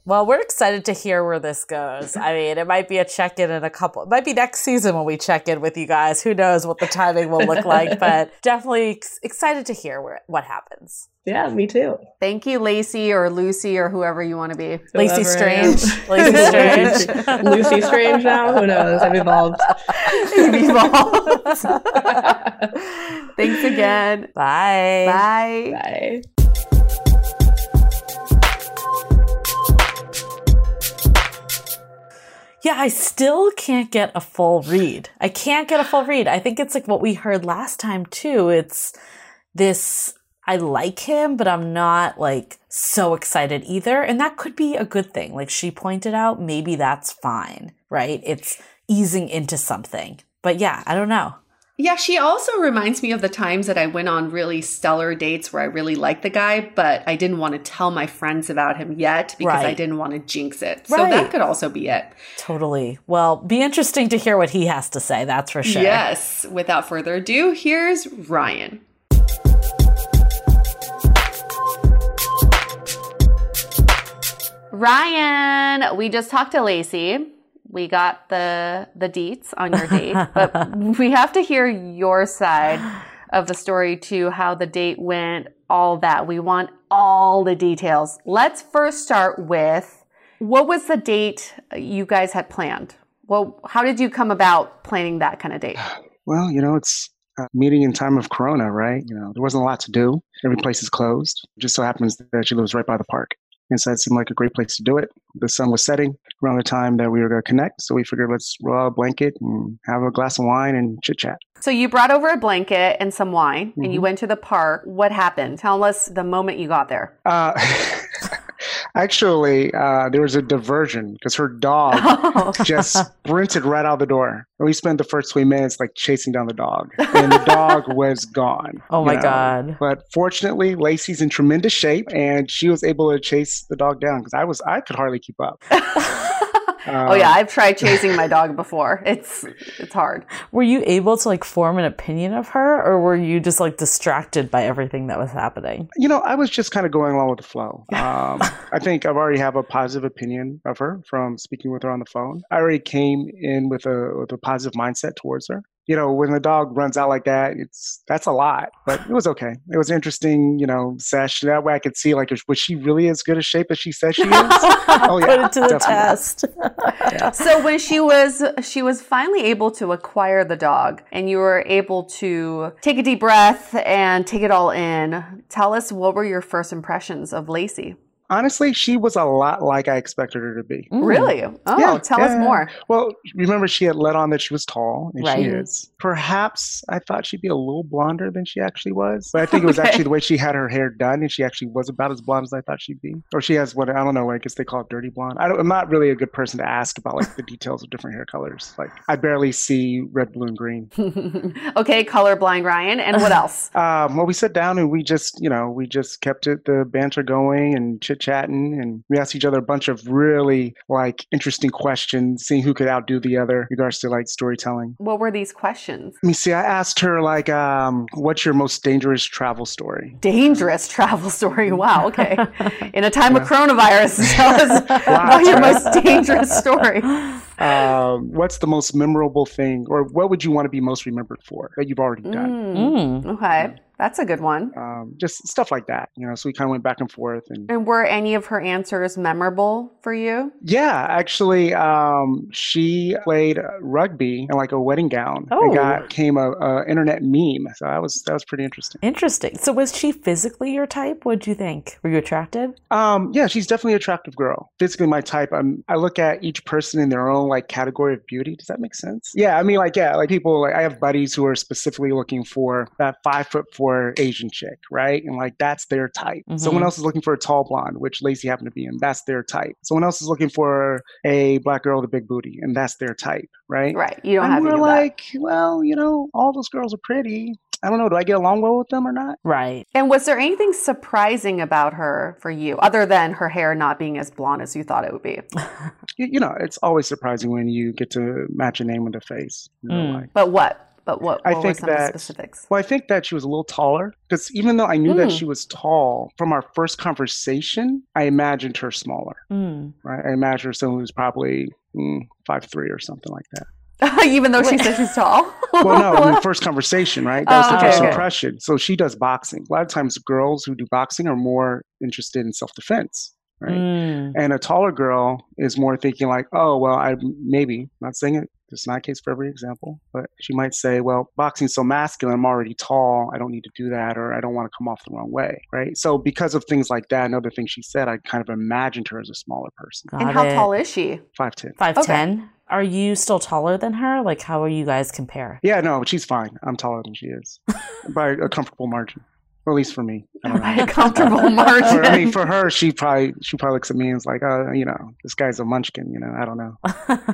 Well, we're excited to hear where this goes. I mean, it might be a check in in a couple, it might be next season when we check in with you guys. Who knows what the timing will look like, <laughs> but definitely ex- excited to hear where, what happens. yeah, me too. Thank you, Lacey or Lucy or whoever you want to be. Lacey Whoever I am. Strange. Lacey <laughs> Strange. Lucy Strange now? Who knows? I've evolved. You've evolved. <laughs> Thanks again. Bye. Bye. Bye. Yeah, I still can't get a full read. I can't get a full read. I think it's like what we heard last time too. It's this I like him, but I'm not like so excited either. And that could be a good thing. Like she pointed out, maybe that's fine, right? It's easing into something. But yeah, I don't know. Yeah, she also reminds me of the times that I went on really stellar dates where I really liked the guy, but I didn't want to tell my friends about him yet because I didn't want to jinx it. So Right. that could also be it. Totally. Well, be interesting to hear what he has to say. That's for sure. Yes. Without further ado, here's Ryan. Ryan, we just talked to Lacey. We got the the deets on your date, but <laughs> we have to hear your side of the story too, how the date went, all that. We want all the details. Let's first start with what was the date you guys had planned? Well, how did you come about planning that kind of date? <sighs> Well, you know, it's a meeting in time of Corona, right? You know, there wasn't a lot to do. Every place is closed. It just so happens that she lives right by the park. And so it seemed like a great place to do it. The sun was setting around the time that we were going to connect. So we figured let's roll out a blanket and have a glass of wine and chit chat. So you brought over a blanket and some wine mm-hmm. and you went to the park. What happened? Tell us the moment you got there. Uh, <laughs> Actually, uh, there was a diversion because her dog <laughs> oh. just sprinted right out the door. And we spent the first 20 minutes like chasing down the dog, <laughs> and the dog was gone. Oh my know? God. But fortunately, Lacey's in tremendous shape and she was able to chase the dog down because I was, I could hardly keep up. Oh yeah, I've tried chasing my dog before. <laughs> It's it's hard. Were you able to like form an opinion of her, or were you just like distracted by everything that was happening? You know, I was just kind of going along with the flow. <laughs> Um, I think I've already have a positive opinion of her from speaking with her on the phone. I already came in with a with a positive mindset towards her you know, when the dog runs out like that, it's that's a lot. But it was okay. It was interesting, you know, session. That way I could see like was she really as good a shape as she says she is? <laughs> oh yeah. Put it to the test. <laughs> yeah. So when she was she was finally able to acquire the dog and you were able to take a deep breath and take it all in, tell us what were your first impressions of Lacey? Honestly, she was a lot like I expected her to be. Mm. Really? Oh, yeah, tell yeah. us more. Well, remember she had let on that she was tall, and right. she is. Perhaps I thought she'd be a little blonder than she actually was, but I think it was okay. actually the way she had her hair done, and she actually was about as blonde as I thought she'd be. Or she has what I don't know. I guess they call it dirty blonde. I am not really a good person to ask about like the details of different hair colors. Like I barely see red, blue, and green. <laughs> okay, colorblind Ryan, and what else? <laughs> um, well, we sat down and we just, you know, we just kept it the banter going and chit chatting and we asked each other a bunch of really like interesting questions, seeing who could outdo the other in regards to like storytelling. What were these questions? Let me see. I asked her like, um, what's your most dangerous travel story? Dangerous travel story. Wow. Okay. <laughs> in a time yeah. of coronavirus, tell us <laughs> about your most dangerous story. <laughs> Um, what's the most memorable thing, or what would you want to be most remembered for that you've already done? Mm. Okay. That's a good one. Um, just stuff like that, you know. So we kind of went back and forth. And, and were any of her answers memorable for you? Yeah, actually, um, she played rugby in like a wedding gown. Oh, it got came a, a, internet meme. So that was that was pretty interesting. Interesting. So was she physically your type? What'd you think? Were you attracted? Um, yeah, she's definitely an attractive girl. Physically my type. I'm, I look at each person in their own like category of beauty. Does that make sense? Yeah, I mean, like yeah, like people. Like I have buddies who are specifically looking for that five foot four Asian chick, right? And like that's their type. Mm-hmm. Someone else is looking for a tall blonde, which Lacey happened to be in. That's their type. Someone else is looking for a black girl with a big booty, and that's their type, right? Right. You don't and have. We're like, that. well, you know, all those girls are pretty. I don't know. Do I get along well with them or not? Right. And was there anything surprising about her for you, other than her hair not being as blonde as you thought it would be? <laughs> you, you, know, it's always surprising when you get to match a name with a face. Mm. But what? But what, what I think that, specifics? Well, I think that she was a little taller because even though I knew mm. that hmm. she was tall from our first conversation, I imagined her smaller. Mm. Right? I imagined her someone who's probably mm, five three or something like that. <laughs> Even though she says she's tall. <laughs> well, no, I mean, <laughs> first conversation, right? That was oh, the first okay. impression. So she does boxing. A lot of times, girls who do boxing are more interested in self defense, right? Mm. And a taller girl is more thinking like, oh, well, I maybe not saying it it's not a case for every example, but she might say, well, boxing's so masculine, I'm already tall, I don't need to do that, or I don't want to come off the wrong way, right? So because of things like that and other things she said, I kind of imagined her as a smaller person. Got and how it. tall is she? 5'10". 5'10"? Okay. Are you still taller than her? Like, how are you guys compare? Yeah, no, she's fine. I'm taller than she is <laughs> by a comfortable margin at least for me. <laughs> By a comfortable <laughs> margin. For, I mean, for her, she probably she probably looks at me and is like, oh, you know, this guy's a munchkin. You know, I don't know.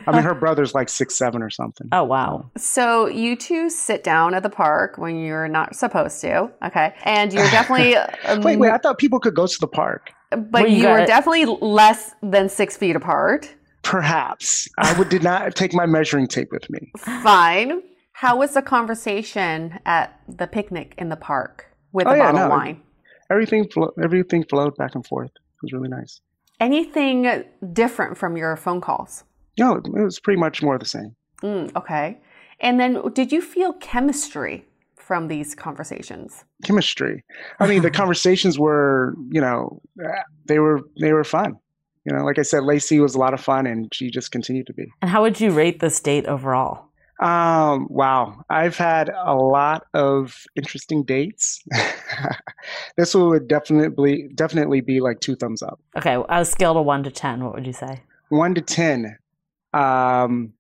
I mean, her brother's like six seven or something. Oh wow. So you two sit down at the park when you're not supposed to. Okay, and you're definitely um, wait wait. I thought people could go to the park, but well, you, you were definitely less than six feet apart. Perhaps I would did not take my measuring tape with me. Fine. How was the conversation at the picnic in the park? with oh, a yeah, bottle no, wine. Everything, flo- everything flowed back and forth. It was really nice. Anything different from your phone calls? No, it was pretty much more the same. Mm, okay. And then, did you feel chemistry from these conversations? Chemistry. I mean, the <laughs> conversations were, you know, they were they were fun. You know, like I said, Lacey was a lot of fun, and she just continued to be. And how would you rate this date overall? Um, wow, I've had a lot of interesting dates. <laughs> this one would definitely definitely be like two thumbs up. Okay, on a scale of one to ten, what would you say? One to ten, um,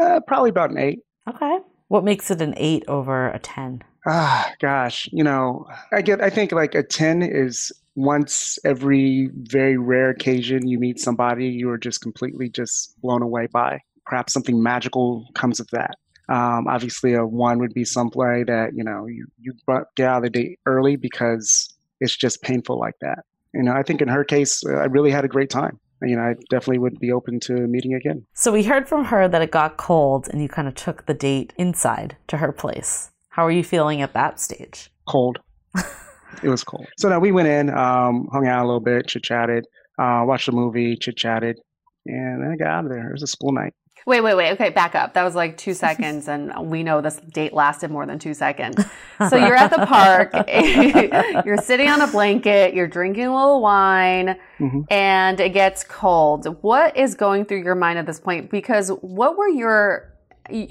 uh, probably about an eight. Okay, what makes it an eight over a ten? Ah, gosh, you know, I get. I think like a ten is once every very rare occasion you meet somebody you are just completely just blown away by perhaps something magical comes of that. Um, obviously, a one would be some play that you know you you get out of the date early because it's just painful like that. You know, I think in her case, I really had a great time. You know, I definitely would be open to meeting again. So we heard from her that it got cold, and you kind of took the date inside to her place. How are you feeling at that stage? Cold. <laughs> it was cold. So now we went in, um, hung out a little bit, chit chatted, uh, watched a movie, chit chatted, and then I got out of there. It was a school night. Wait, wait, wait. Okay, back up. That was like two <laughs> seconds, and we know this date lasted more than two seconds. <laughs> So you're at the park, <laughs> you're sitting on a blanket, you're drinking a little wine, mm-hmm. and it gets cold. What is going through your mind at this point? Because what were your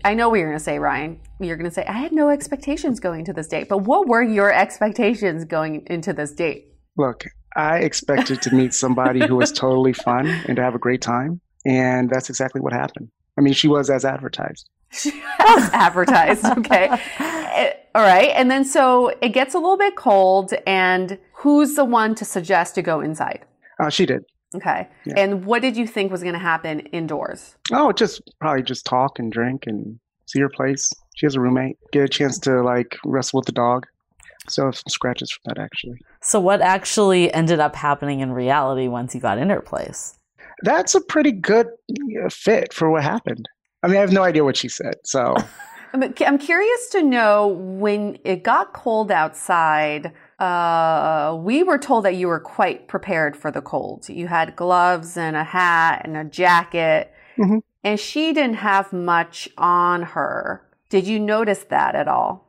I know what you're going to say, Ryan. You're going to say, I had no expectations going to this date. But what were your expectations going into this date? Look, I expected to meet somebody who was totally fun and to have a great time. And that's exactly what happened. I mean, she was as advertised. She was advertised. <laughs> Okay. Eh, all right. And then so it gets a little bit cold. And who's the one to suggest to go inside? Uh, she did. Okay. Yeah. And what did you think was going to happen indoors? Oh, just probably just talk and drink and see her place. She has a roommate. Get a chance to like wrestle with the dog. So some scratches from that actually. So what actually ended up happening in reality once you got in her place? that's a pretty good uh, fit for what happened. I mean, I have no idea what she said. So <laughs> I'm curious to know when it got cold outside. Uh, we were told that you were quite prepared for the cold. You had gloves and a hat and a jacket, mm-hmm. and she didn't have much on her. Did you notice that at all?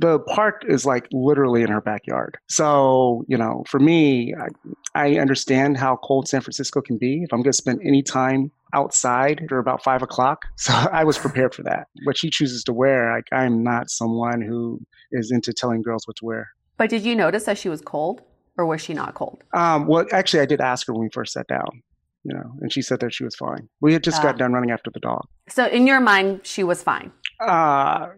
The park is like literally in her backyard. So, you know, for me, I, I understand how cold San Francisco can be. If I'm going to spend any time outside or about five o'clock. <laughs> So I was prepared for that. What she chooses to wear, like, I'm not someone who is into telling girls what to wear. But did you notice that she was cold or was she not cold? Um, well, actually, I did ask her when we first sat down, you know, and she said that she was fine. We had just uh, got done running after the dog. So in your mind, she was fine? Uh,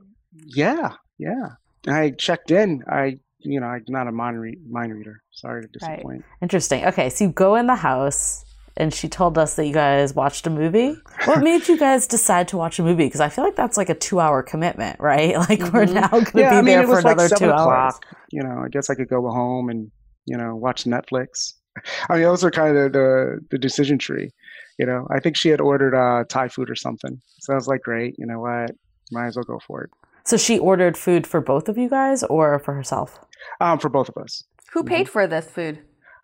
yeah, yeah. I checked in. I, you know, I'm not a mind, re- mind reader. Sorry to disappoint. Right. Interesting. Okay, so you go in the house, and she told us that you guys watched a movie. What made you guys decide to watch a movie? Because I feel like that's like a two-hour commitment, right? <laughs> Like mm-hmm. we're now going to yeah, be I mean, there for another like two hours. You know, I guess I could go home and you know watch Netflix. <laughs> I mean, those are kind of the the decision tree. You know, I think she had ordered uh, Thai food or something, so I was like, great. You know what? Might as well go for it. So she ordered food for both of you guys or for herself? Um, for both of us. Who paid mm-hmm. for this food?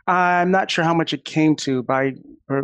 I'm not sure how much it came to, but I,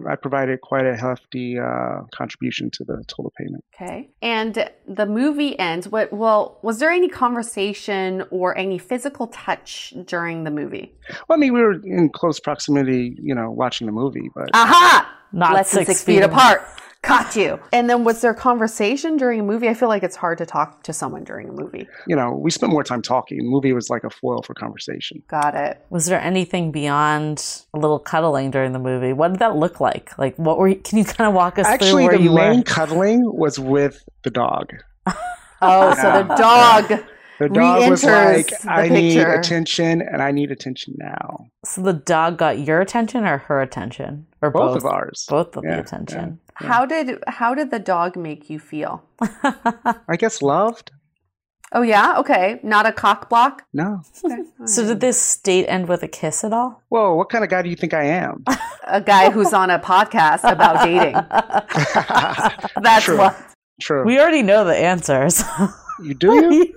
I provided quite a hefty uh, contribution to the total payment. Okay. And the movie ends. What? Well, was there any conversation or any physical touch during the movie? Well, I mean, we were in close proximity, you know, watching the movie, but aha, not less six than six feet, feet apart. Caught you. And then was there conversation during a movie? I feel like it's hard to talk to someone during a movie. You know, we spent more time talking. The movie was like a foil for conversation. Got it. Was there anything beyond a little cuddling during the movie? What did that look like? Like, what were you, can you kind of walk us Actually, through where you were? Actually, the you main were? cuddling was with the dog. <laughs> oh, so the dog. The dog was like, I need attention and I need attention now. So the dog got your attention or her attention? Or both, both? of ours. Both of yeah, the attention. Yeah, yeah. How did how did the dog make you feel? <laughs> I guess loved. Oh yeah, okay. Not a cock block? No. Okay. <laughs> So did this date end with a kiss at all? Whoa, what kind of guy do you think I am? <laughs> a guy who's on a podcast about dating. That's True. what. True. We already know the answers. You do you?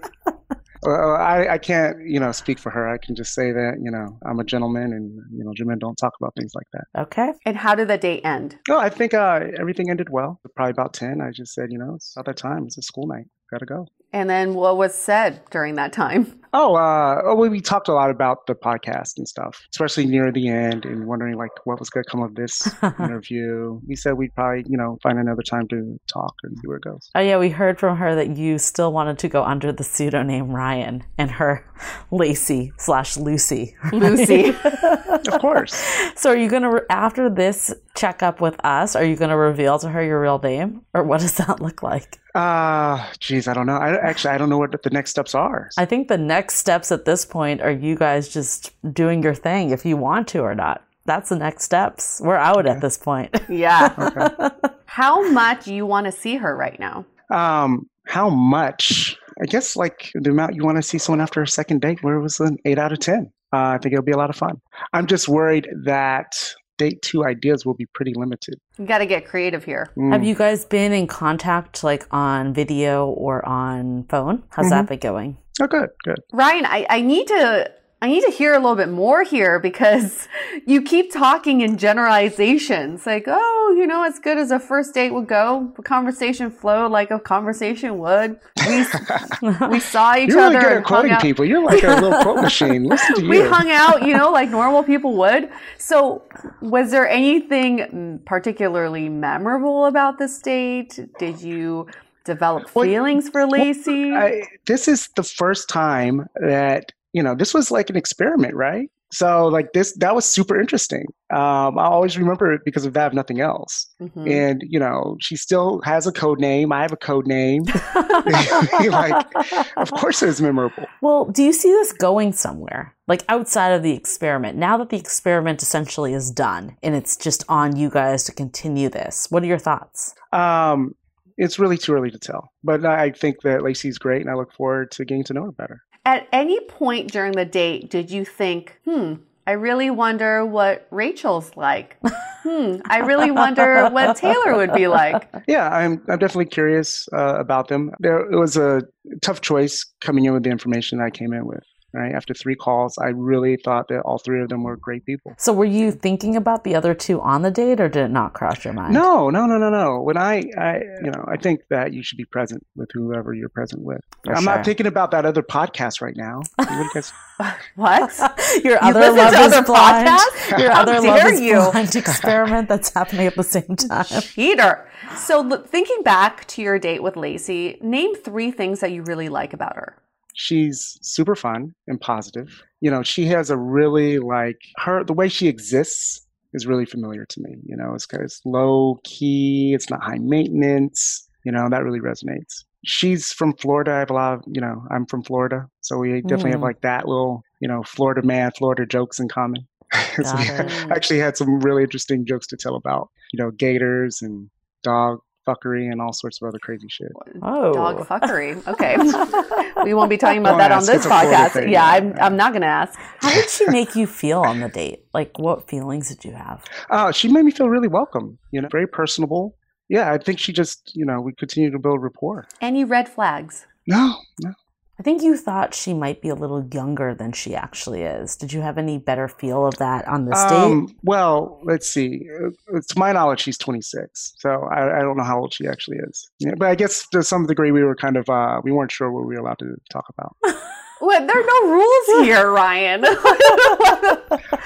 Well, I, I can't, you know, speak for her. I can just say that, you know, I'm a gentleman and, you know, gentlemen don't talk about things like that. Okay. And how did the date end? Oh, I think uh, everything ended well. Probably about 10. I just said, you know, it's about that time. It's a school night. Gotta go. And then what was said during that time? Oh, uh, oh, we, we talked a lot about the podcast and stuff, especially near the end, and wondering like what was going to come of this <laughs> interview. We said we'd probably, you know, find another time to talk and see where it goes. Oh yeah, we heard from her that you still wanted to go under the pseudonym Ryan and her <laughs> Lacey slash Lucy. Lucy. <laughs> of course. So are you gonna re- after this checkup with us? Are you gonna reveal to her your real name, or what does that look like? Uh, geez, I don't know. I actually I don't know what the next steps are. I think the next steps at this point are you guys just doing your thing if you want to or not. That's the next steps. We're out at this point. <laughs> Yeah. How much you want to see her right now? Um, how much? I guess like the amount you want to see someone after a second date, where it was an eight out of ten. Uh, I think it'll be a lot of fun. I'm just worried that date two ideas will be pretty limited. You got to get creative here. Mm. Have you guys been in contact like on video or on phone? How's that been going? Oh, good, good. Ryan, I, I need to I need to hear a little bit more here because <laughs> you keep talking in generalizations. Like, oh, you know, as good as a first date would go, the conversation flowed like a conversation would. We <laughs> we saw each You're really other good and at quoting people. You're like a little <laughs> quote machine. Listen to you. we hung out, you know, like normal people would. So, was there anything particularly memorable about this date? Did you develop feelings for Lacey? I, this is the first time that you know this was like an experiment, right? So like this, that was super interesting. Um, I always remember it because of that, if nothing else. Mhm. And you know, she still has a code name. I have a code name. <laughs> <laughs> like, of course, it was memorable. Well, do you see this going somewhere? Like outside of the experiment? Now that the experiment essentially is done and it's just on you guys to continue this, what are your thoughts? Um, it's really too early to tell, but I think that Lacey's great, and I look forward to getting to know her better. At any point during the date, did you think, hmm, I really wonder what Rachel's like? hmm, I really wonder what Taylor would be like. Yeah, I'm. I'm definitely curious uh, about them. There, it was a tough choice coming in with the information I came in with. Right after three calls, I really thought that all three of them were great people. So were you thinking about the other two on the date or did it not cross your mind? No, no, no, no, no. When I, I, you know, I think that you should be present with whoever you're present with. For I'm sure. not thinking about that other podcast right now. <laughs> What guys- <laughs> What? Your You other listen love is other blind. podcasts? <laughs> Your How other love dare is you. blind experiment that's happening at the same time. Peter. So, thinking back to your date with Lacey, name three things that you really like about her. She's super fun and positive. You know, she has a really like her the way she exists is really familiar to me. You know, it's kind of it's low key, it's not high maintenance. You know, that really resonates. She's from Florida. I have a lot of, you know, I'm from Florida. So we definitely have Mm. like that little, you know, Florida man, Florida jokes in common. <laughs> so we it. actually had some really interesting jokes to tell about, you know, gators and dog fuckery and all sorts of other crazy shit. Oh. Dog fuckery. <laughs> Okay. we won't be talking about Don't that on this it's podcast. thing. Yeah, I'm, I'm not going to ask. How did she make you feel on the date? Like what feelings did you have? Uh, she made me feel really welcome. You know, very personable. Yeah, I think she just, you know, we continue to build rapport. Any red flags? No, no. I think you thought she might be a little younger than she actually is. Did you have any better feel of that on this date? Um, well, let's see. Uh, to my knowledge, she's 26, so I, I don't know how old she actually is. Yeah, but I guess to some degree, we were kind of uh, we weren't sure what we were allowed to talk about. <laughs> What? There are no rules here, Ryan. <laughs>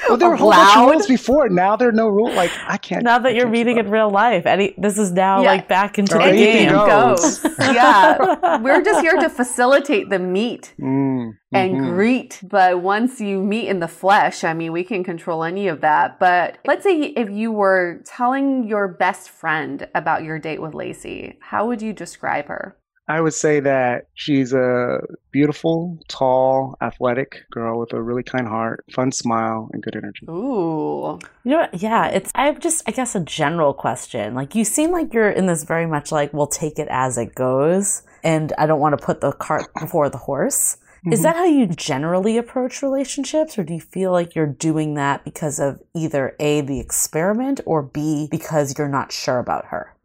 Well, there were a whole bunch of rules before. Now there are no rules. Like I can't. Now that I you're meeting in real life, any this is now Yeah. like back into the game. goes. yeah. <laughs> We're just here to facilitate the meet. Mm, and mhm. greet. But once you meet in the flesh, I mean, we can control any of that. But let's say if you were telling your best friend about your date with Lacey, how would you describe her? I would say that she's a beautiful, tall, athletic girl with a really kind heart, fun smile, and good energy. Ooh. You know what? Yeah, it's I have just I guess a general question. Like you seem like you're in this very much like we'll take it as it goes and I don't want to put the cart before the horse. Is Mhm. that how you generally approach relationships or do you feel like you're doing that because of either A the experiment or B because you're not sure about her?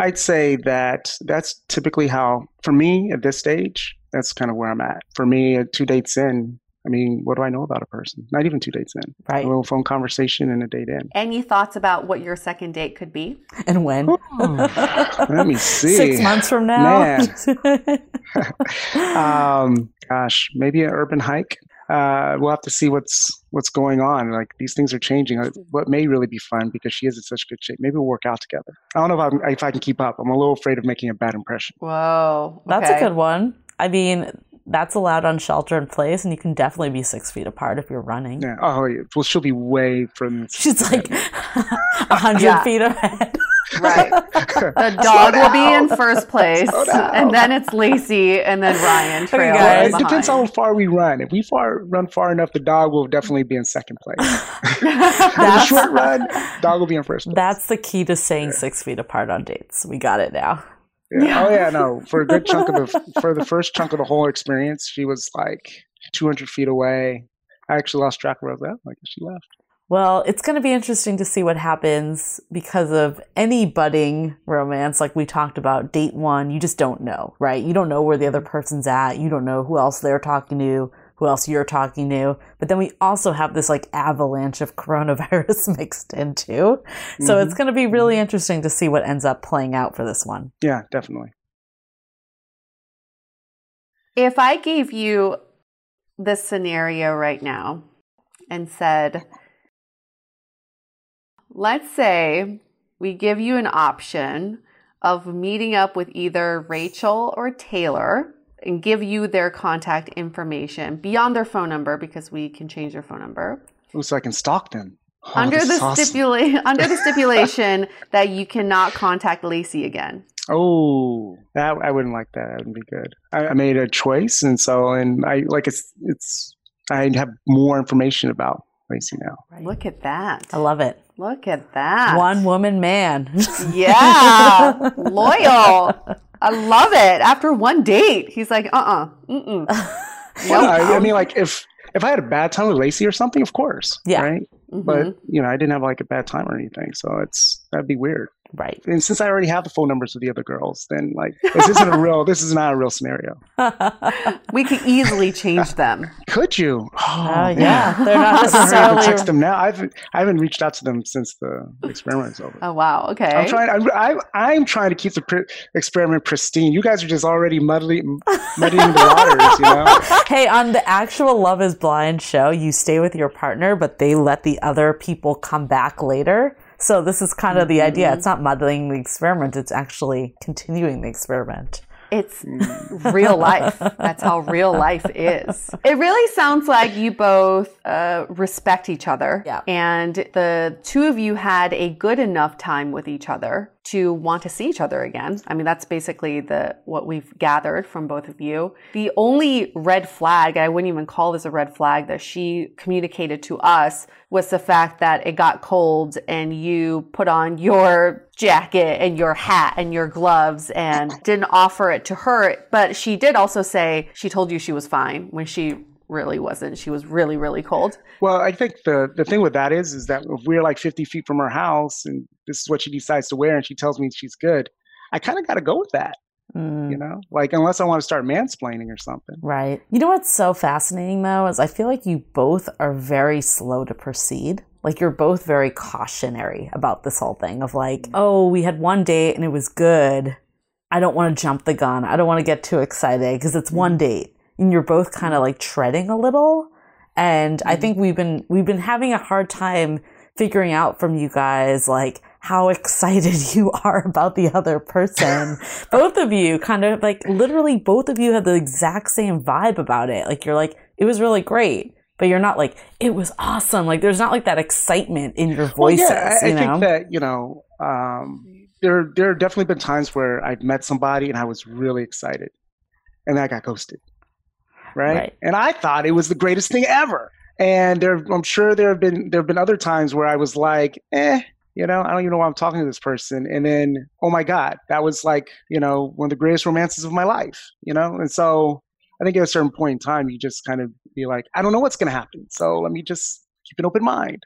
I'd say that that's typically how, for me at this stage, that's kind of where I'm at. For me, uh, two dates in, I mean, what do I know about a person? Not even two dates in. Right. A little phone conversation and a date in. Any thoughts about what your second date could be? And when? Let me <laughs> see. Six months from now. <laughs> <laughs> um, gosh, maybe an urban hike. Uh, we'll have to see what's what's going on. Like these things are changing. Uh, What may really be fun because she is in such good shape. Maybe we'll work out together. I don't know if, I'm, if I can keep up. I'm a little afraid of making a bad impression. Whoa. That's a good one. I mean, that's allowed on shelter in place, and you can definitely be six feet apart if you're running. Yeah. Oh, yeah. well, she'll be way from. She's like <laughs> a hundred Yeah. feet ahead. <laughs> Right. <laughs> The dog will be in first place, and then it's Lacey, and then Ryan Okay, trailing guys. It depends how far we run. If we far run far enough, the dog will definitely be in second place. If it's a That's, short run, dog will be in first place. that's the key to staying six feet apart on dates. We got it now. Yeah. Oh yeah, no. For a good chunk of the for the first chunk of the whole experience, she was like 200 feet away. I actually lost track of where I was at. Like she left. Well, it's going to be interesting to see what happens because of any budding romance, like we talked about, date one, you just don't know, right? You don't know where the other person's at. You don't know who else they're talking to, who else you're talking to. But then we also have this like avalanche of <laughs> coronavirus <laughs> mixed in too. So Mhm. it's going to be really interesting to see what ends up playing out for this one. Yeah, definitely. If I gave you this scenario right now and said, let's say we give you an option of meeting up with either Rachel or Taylor and give you their contact information beyond their phone number because we can change their phone number. Ooh, so I can stalk them. Oh, under the is awesome. stipula- <laughs> under the stipulation <laughs> that you cannot contact Lacey again. Oh, that I wouldn't like that. That wouldn't be good. I, I made a choice, and so and I like it's it's. I have more information about Lacey now. Look at that. I love it. Look at that. One woman man. Yeah, <laughs> loyal. I love it. After one date, he's like, uh uh-uh, uh, mm <laughs> Well, I, I mean, like if if I had a bad time with Lacey or something, of course, Yeah. right. But you know, I didn't have like a bad time or anything, so it's that'd be weird. Right. And since I already have the phone numbers of the other girls, then like this isn't a real. This is not a real scenario. <laughs> we could easily change them. Could you? Oh, oh yeah. They're not I'm text them now. I've I haven't reached out to them since the experiment is over. Oh wow. Okay. I'm trying. I'm, I'm, I'm trying to keep the pr- experiment pristine. You guys are just already muddling muddying the waters. You know. <laughs> hey, on the actual Love is Blind show, you stay with your partner, but they let the other people come back later. So this is kind of the idea. It's not modeling the experiment, it's actually continuing the experiment. It's real life. That's how real <laughs> life is. It really sounds like you both uh, respect each other. Yeah. And the two of you had a good enough time with each other to want to see each other again. I mean, that's basically the what we've gathered from both of you. The only red flag, I wouldn't even call this a red flag, that she communicated to us was the fact that it got cold and you put on your jacket and your hat and your gloves and <laughs> didn't offer it to her. But she did also say she told you she was fine when she really wasn't. She was really, really cold. Well, I think the the thing with that is is that if we're like 50 feet from her house and this is what she decides to wear and she tells me she's good, I kind of got to go with that. Mm, You know, like unless I want to start mansplaining or something. right. You know what's so fascinating though is I feel like you both are very slow to proceed. Like you're both very cautionary about this whole thing of like, mm. oh, we had one date and it was good. I don't want to jump the gun. I don't want to get too excited because it's one mm. date. And you're both kind of like treading a little. And I mm. think we've been we've been having a hard time figuring out from you guys like how excited <laughs> you are about the other person. <laughs> both of you kind of like literally both of you have the exact same vibe about it. Like you're like it was really great, but you're not like it was awesome. Like there's not like that excitement in your voices. Well, yeah, I, I you know. think that you know, um, there there have definitely been times where I've met somebody and I was really excited, and I got ghosted, right? Right. And I thought it was the greatest thing ever. And there, I'm sure there have been there have been other times where I was like, eh, you know, I don't even know why I'm talking to this person. And then, oh my God, that was like, you know, one of the greatest romances of my life, you know. And so, I think at a certain point in time, you just kind of be like, I don't know what's going to happen, so let me just keep an open mind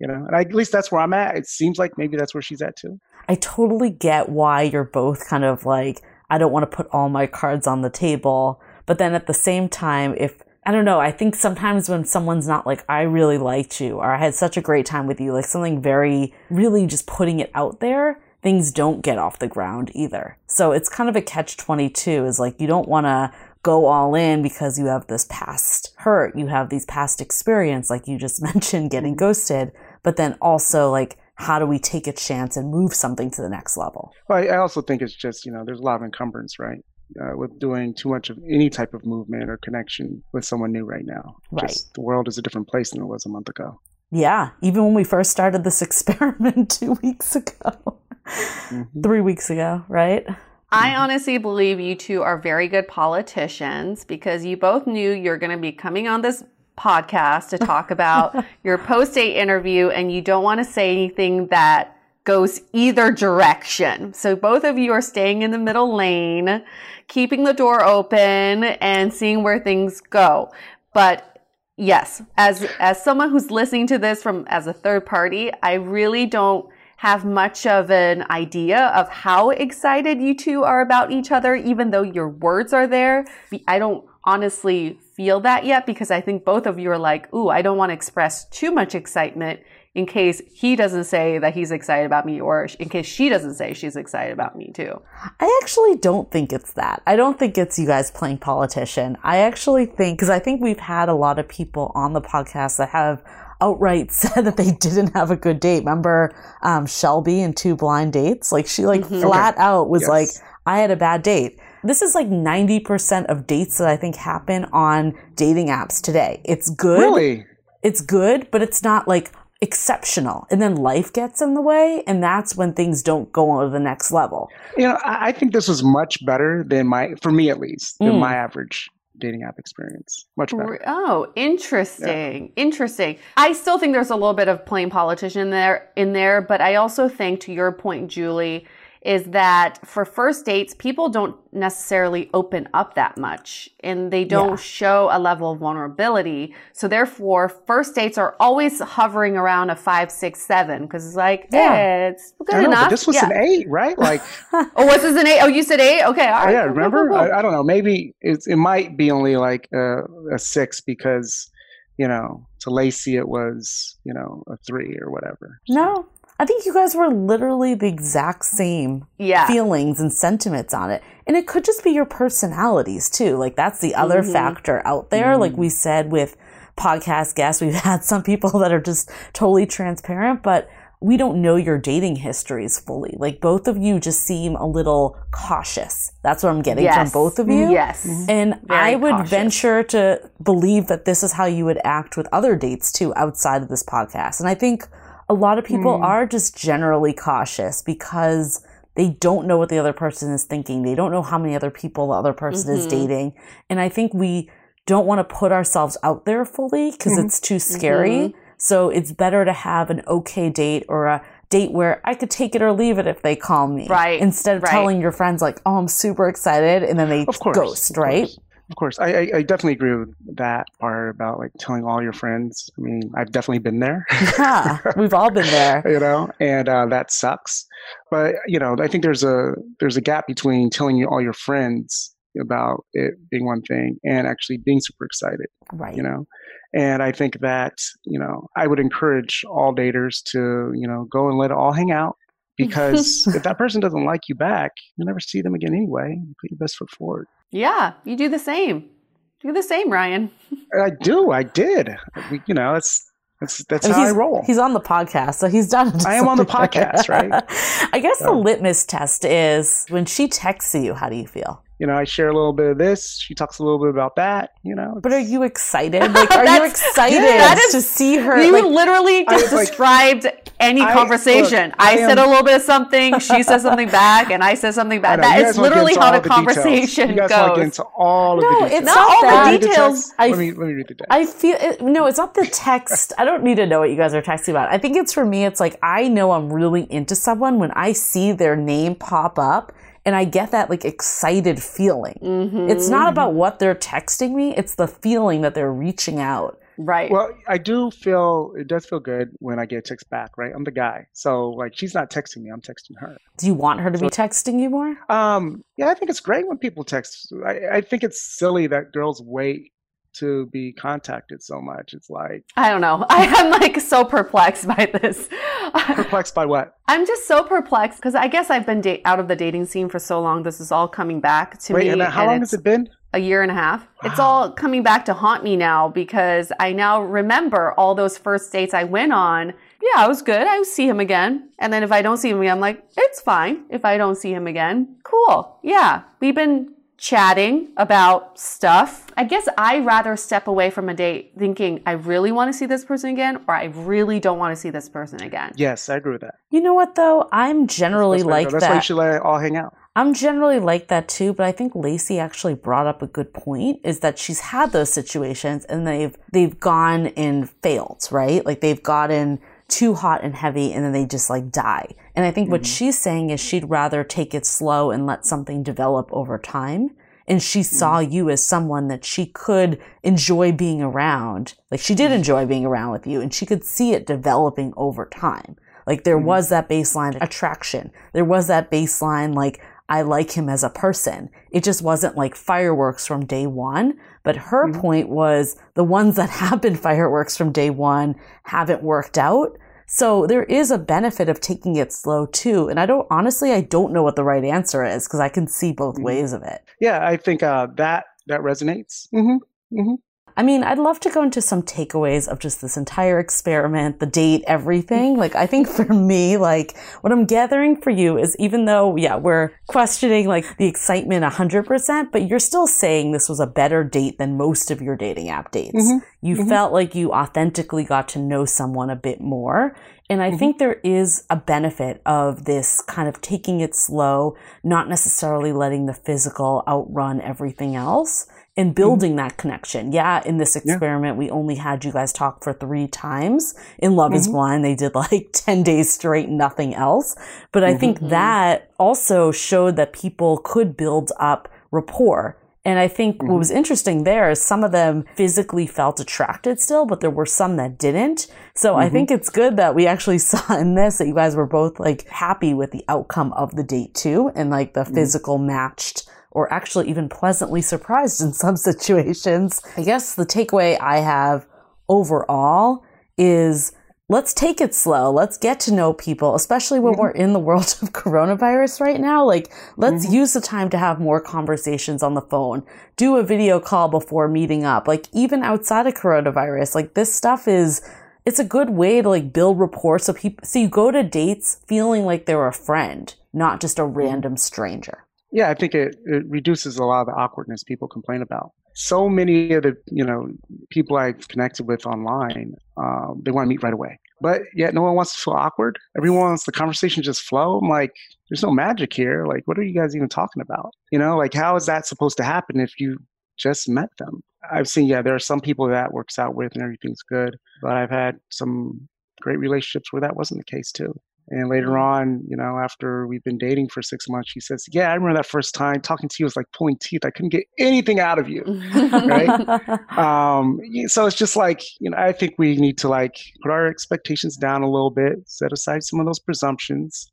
you know and I, at least that's where i'm at it seems like maybe that's where she's at too I totally get why you're both kind of like, I don't want to put all my cards on the table. But then at the same time, if I don't know. I think sometimes when someone's not like, I really liked you or I had such a great time with you, like something very, really just putting it out there, things don't get off the ground either. So it's kind of a catch 22 is like, you don't want to go all in because you have this past hurt, you have these past experience, like you just <laughs> mentioned, getting mm-hmm. ghosted, but then also like, how do we take a chance and move something to the next level? Well, I also think it's just, you know, there's a lot of encumbrance, right? Uh, with doing too much of any type of movement or connection with someone new right now. Right. Just the world is a different place than it was a month ago. Yeah, even when we first started this <laughs> experiment two weeks ago, Mm-hmm. three weeks ago, right? I honestly believe you two are very good politicians because you both knew you're going to be coming on this podcast to talk <laughs> about your post date interview and you don't want to say anything that goes either direction. So both of you are staying in the middle lane, keeping the door open and seeing where things go. But yes, as as someone who's listening to this from as a third party, I really don't have much of an idea of how excited you two are about each other, even though your words are there. I don't honestly feel that yet because I think both of you are like, ooh, I don't want to express too much excitement in case he doesn't say that he's excited about me or in case she doesn't say she's excited about me too. I actually don't think it's that. I don't think it's you guys playing politician. I actually think, because I think we've had a lot of people on the podcast that have outright <laughs> said that they didn't have a good date. Remember um, Shelby and Two Blind Dates? Like she like flat out was Yes. like, I had a bad date. This is like 90% of dates that I think happen on dating apps today. It's good. Really? It's good, but it's not like exceptional. And then life gets in the way. And that's when things don't go on to the next level. You know, I, I think this was much better than my, for me at least, than Mm. my average dating app experience. Much better. Oh, interesting. Interesting. I still think there's a little bit of playing politician there in there, but I also think to your point, Julie, is that for first dates, people don't necessarily open up that much and they don't Yeah. show a level of vulnerability. So therefore, first dates are always hovering around a five, six, seven, because it's like, Yeah. yeah, it's good I know, enough. this was yeah. an eight, right? Like, <laughs> <laughs> Oh, what's this an eight? Oh, you said eight? Okay. All Oh, yeah, Cool, cool, remember? cool, cool. I, I don't know. Maybe it's, it might be only like a, a six because, you know, to Lacey it was, you know, a three or whatever. No, I think you guys were literally the exact same Yeah. feelings and sentiments on it. And it could just be your personalities too. Like that's the other Mhm. factor out there. Like we said with podcast guests, we've <laughs> had some people that are just totally transparent, but we don't know your dating histories fully. Like both of you just seem a little cautious. That's what I'm getting Yes. from both of you. Yes. And Very I would cautious. venture to believe that this is how you would act with other dates too outside of this podcast. And I think a lot of people hmm. are just generally cautious because they don't know what the other person is thinking. They don't know how many other people the other person is Mhm. dating. And I think we don't want to put ourselves out there fully because mm-hmm. it's too scary. Mm-hmm. So it's better to have an okay date or a date where I could take it or leave it if they call me. Right, Instead of right. telling your friends like, "Oh, I'm super excited," and then they Of course. ghost, right? Of course. I, I, I definitely agree with that part about like telling all your friends. I mean, I've definitely been there. Yeah, we've all been there. <laughs> you know, and uh, that sucks. But you know, I think there's a there's a gap between telling you all your friends about it being one thing and actually being super excited. Right. You know, and I think that you know I would encourage all daters to you know go and let it all hang out because <laughs> if that person doesn't like you back, you'll never see them again anyway. You put your best foot forward. Yeah, you do the same. Do the same, Ryan. <laughs> I do. I did. You know, that's that's that's I mean, how I he's, roll. He's on the podcast, so he's done. I am on the <laughs> podcast, right? I guess the litmus test is when she texts you. How do you feel? You know, I share a little bit of this. She talks a little bit about that. You know, But are you excited? Like, <laughs> are you That's- excited that is- to see her? You like, literally just I, like- described any I- conversation. look, I, I said a little bit of something, she said something <laughs> back, and I said something back. know, That you is guys wanna get literally how the the details. conversation You guys want to get goes. into all of No, the it's details. not Not all the that. The details. I- let me let me read the text. I feel it, no, it's not the text. I don't need to know what you guys are texting about. I think it's for me. It's like I know I'm really into someone when I see their name pop up. And I get that like excited feeling. Mm-hmm. It's not about what they're texting me. It's the feeling that they're reaching out. Right. well, I do feel it does feel good when I get a text back. Right, I'm the guy, so like she's not texting me, I'm texting her. Do you want her to be texting you more? Um, yeah, I think it's great when people text. I, I think it's silly that girls wait to be contacted so much. It's like I don't know. <laughs> I am like so perplexed by this. <laughs> perplexed by what? I'm just so perplexed because I guess I've been da- out of the dating scene for so long. This is all coming back to Wait, me. and how long has it been? A year and a half. It's all coming back to haunt me now because I now remember all those first dates I went on. Yeah, I was good. I see him again. And then if I don't see him again, I'm like, it's fine. If I don't see him again, cool. Yeah, we've been chatting about stuff. I guess I rather step away from a date thinking I really want to see this person again or I really don't want to see this person again. Yes, I agree with that. You know what though? I'm generally That's why- like that's that. why you should let it all hang out. I'm generally like that too, but I think Lacey actually brought up a good point is that she's had those situations and they've they've gone and failed, right? Like they've gotten too hot and heavy and then they just like die. And I think what mm-hmm. she's saying is she'd rather take it slow and let something develop over time. And she saw mm-hmm. you as someone that she could enjoy being around. Like she did mm-hmm. enjoy being around with you and she could see it developing over time. Like there was that baseline attraction. There was that baseline, like, I like him as a person. It just wasn't like fireworks from day one. But her point was the ones that <laughs> have been fireworks from day one haven't worked out. So there is a benefit of taking it slow too. And I don't, honestly, I don't know what the right answer is because I can see both ways of it. Yeah, I think uh, that that resonates. Mm-hmm. Mm-hmm. I mean, I'd love to go into some takeaways of just this entire experiment, the date, everything. <laughs> Like, I think for me, like, what I'm gathering for you is even though, yeah, we're questioning like the excitement 100%, but you're still saying this was a better date than most of your dating app dates. Mhm. You Mhm. felt like you authentically got to know someone a bit more. And I think there is a benefit of this kind of taking it slow, not necessarily letting the physical outrun everything else and building that connection. Yeah, in this experiment, we only had you guys talk for three times. In Love is Mhm. Blind, they did like <laughs> 10 days straight, nothing else. But I think Mhm. that also showed that people could build up rapport. And I think what was interesting there is some of them physically felt attracted still, but there were some that didn't. So I Mhm. think it's good that we actually <laughs> saw in this that you guys were both like happy with the outcome of the date too. And like the Mhm. physical matched or actually even pleasantly surprised in <laughs> some situations. I guess the takeaway I have overall is let's take it slow. Let's get to know people, especially when we're in the world <laughs> of coronavirus right now. Like, let's mm-hmm. use the time to have more conversations on the phone. Do a video call before meeting up. Like, even outside of coronavirus, like this stuff is, it's a good way to like build rapport. So people, so you go to dates feeling like they're a friend, not just a random stranger. Yeah, I think it, it reduces a lot of the awkwardness people complain about. So many of the you know people I've connected with online, um, they want to meet right away, but yet no one wants to feel awkward. Everyone wants the conversation just flow. I'm like, there's no magic here. Like, what are you guys even talking about? You know, like how is that supposed to happen if you just met them? I've seen, yeah, there are some people that works out with and everything's good, but I've had some great relationships where that wasn't the case too. And later on, you know, after we've been dating for six months, she says, Yeah, I remember that first time talking to you was like pulling teeth. I couldn't get anything out of you. right? <laughs> Um, so it's just like, you know, I think we need to like put our expectations down a little bit, set aside some of those presumptions,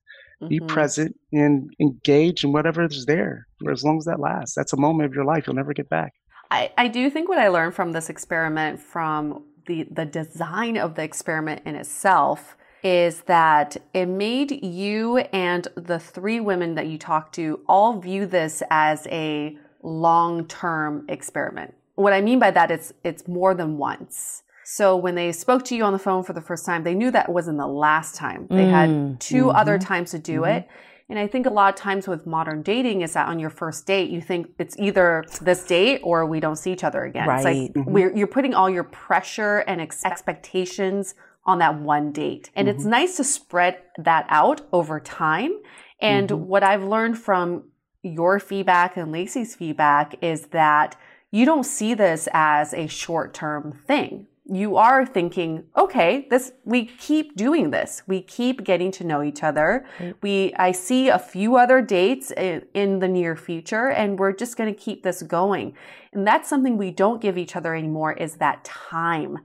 be Mhm. present and engage in whatever is there for as long as that lasts. That's a moment of your life you'll never get back. I, I do think what I learned from this experiment, from the, the design of the experiment in itself, is that it made you and the three women that you talked to all view this as a long term experiment. What I mean by that is it's more than once. So when they spoke to you on the phone for the first time, they knew that wasn't the last time. They Mm, had 2 other mhm, times to do mhm. it. And I think a lot of times with modern dating is that on your first date, you think it's either this date or we don't see each other again. It's Right. like Mhm. we're, you're putting all your pressure and ex- expectations on that one date. And it's nice to spread that out over time. And Mhm. what I've learned from your feedback and Lacey's feedback is that you don't see this as a short term thing. You are thinking, okay, this we keep doing this. We keep getting to know each other. We I see a few other dates in, in the near future and we're just going to keep this going. And that's something we don't give each other anymore is that time.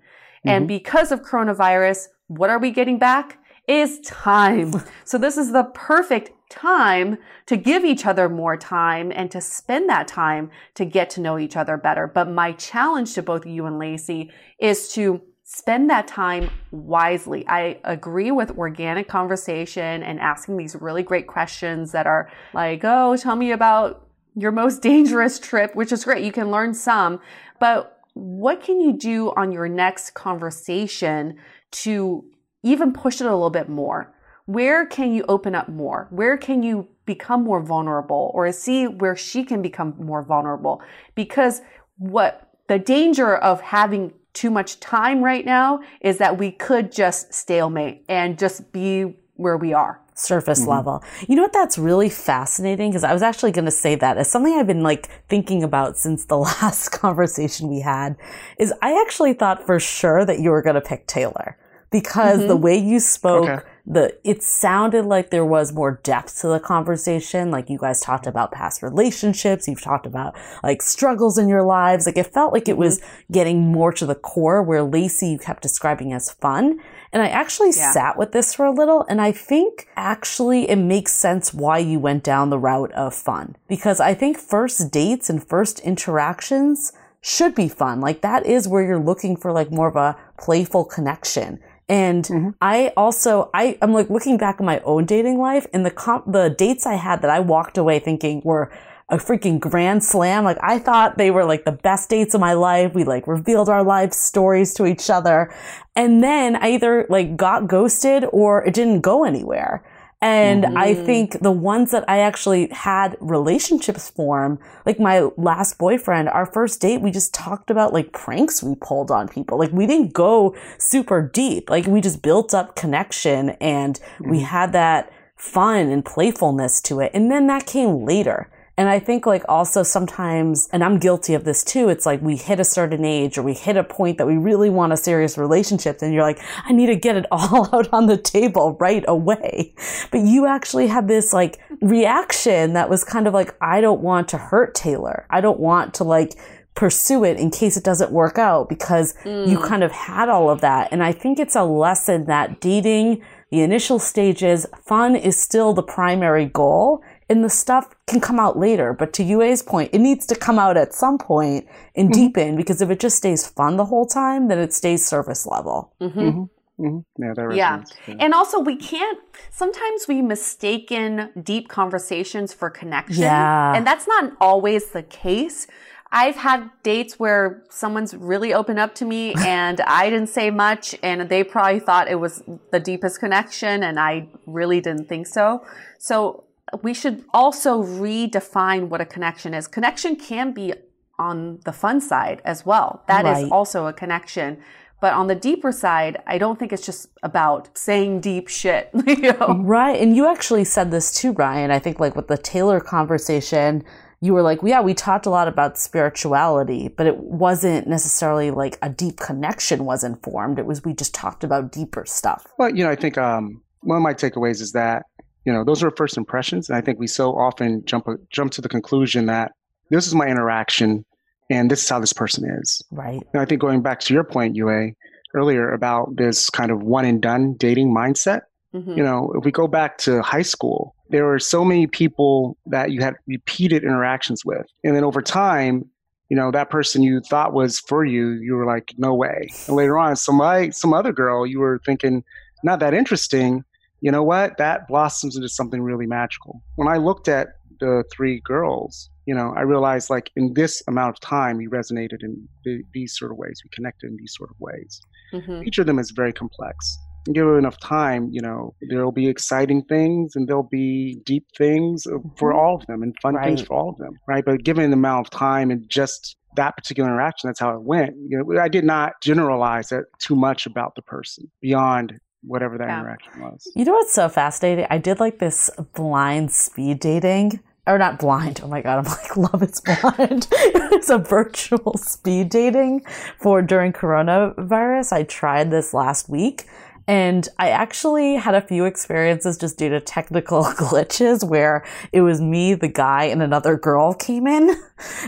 And Mhm. because of coronavirus, what are we getting back? Is time. so this is the perfect time to give each other more time and to spend that time to get to know each other better. But my challenge to both you and Lacey is to spend that time wisely. I agree with organic conversation and asking these really great questions that are like, oh, tell me about your most dangerous trip, which is great. You can learn some, but what can you do on your next conversation to even push it a little bit more? Where can you open up more? Where can you become more vulnerable or see where she can become more vulnerable? Because what the danger of having too much time right now is that we could just stalemate and just be where we are surface mm-hmm. level. You know what that's really fascinating because I was actually going to say that as something I've been like thinking about since the <laughs> last conversation we had is I actually thought for sure that you were going to pick Taylor because mm-hmm. the way you spoke okay the it sounded like there was more depth to the conversation like you guys talked about past relationships you've talked about like struggles in your lives like it felt like it was mm-hmm. getting more to the core where lacey you kept describing as fun and i actually yeah. sat with this for a little and i think actually it makes sense why you went down the route of fun because i think first dates and first interactions should be fun. Like that is where you're looking for like more of a playful connection. And mm-hmm. I also, I, I'm like looking back at my own dating life and the comp, the dates I had that I walked away thinking were a freaking grand slam. Like I thought they were like the best dates of my life. We like revealed our life stories to each other. And then I either like got ghosted or it didn't go anywhere. And mm-hmm. I think the ones that I actually had relationships form, like my last boyfriend, our first date, we just talked about like pranks we pulled on people. Like we didn't go super deep. Like we just built up connection and mm-hmm. we had that fun and playfulness to it. And then that came later. And I think like also sometimes, and I'm guilty of this too, it's like we hit a certain age or we hit a point that we really want a serious relationship and you're like, I need to get it <laughs> all out on the table right away. But you actually had this like reaction that was kind of like, I don't want to hurt Taylor. I don't want to like, pursue it in case it doesn't work out because mm. you kind of had all of that. And I think it's a lesson that dating, the initial stages, fun is still the primary goal and the stuff can come out later. But to Yue's point, it needs to come out at some point and mm-hmm. deepen because if it just stays fun the whole time, then it stays surface level. Mm-hmm. Mm-hmm. mm-hmm. Yeah, yeah. yeah. And also, we can't, sometimes we mistaken deep conversations for connection. Yeah. And that's not always the case. I've had dates where someone's really opened up to me <laughs> and I didn't say much and they probably thought it was the deepest connection and I really didn't think so. So we should also redefine what a connection is. Connection can be on the fun side as well. That right. is also a connection. But on the deeper side, I don't think it's just about saying deep shit. <laughs> You know? Right. And you actually said this too, Ryan. I think like with the Taylor conversation, you were like, yeah, we talked a lot about spirituality, but it wasn't necessarily like a deep connection wasn't formed. It was we just talked about deeper stuff. Well, you know, I think um, one of my takeaways is that you know those are first impressions. And i think we so often jump jump to the conclusion that this is my interaction and this is how this person is. Right. And i think going back to your point Yue earlier about this kind of one and done dating mindset mm-hmm. you know if we go back to high school there were so many people that you had repeated interactions with. And then over time you know that person you thought was for you you were like no way. And later on some some other girl you were thinking not that interesting you know what? That blossoms into something really magical. When I looked at the three girls, you know, I realized like in this amount of time, we resonated in the, these sort of ways. We connected in these sort of ways. Mm-hmm. Each of them is very complex. And give it enough time, you know, there'll be exciting things and there'll be deep things for mm-hmm. all of them and fun right. things for all of them, right? But given the amount of time and just that particular interaction, that's how it went. You know, I did not generalize it too much about the person beyond whatever that yeah. interaction was. You know what's so fascinating? I did like this blind speed dating. Or not blind. Oh my god, I'm like, <laughs> love is blind. <laughs> it's a virtual speed dating for during coronavirus. I tried this last week and I actually had a few experiences just due to technical <laughs> glitches where it was me, the guy, and another girl came in.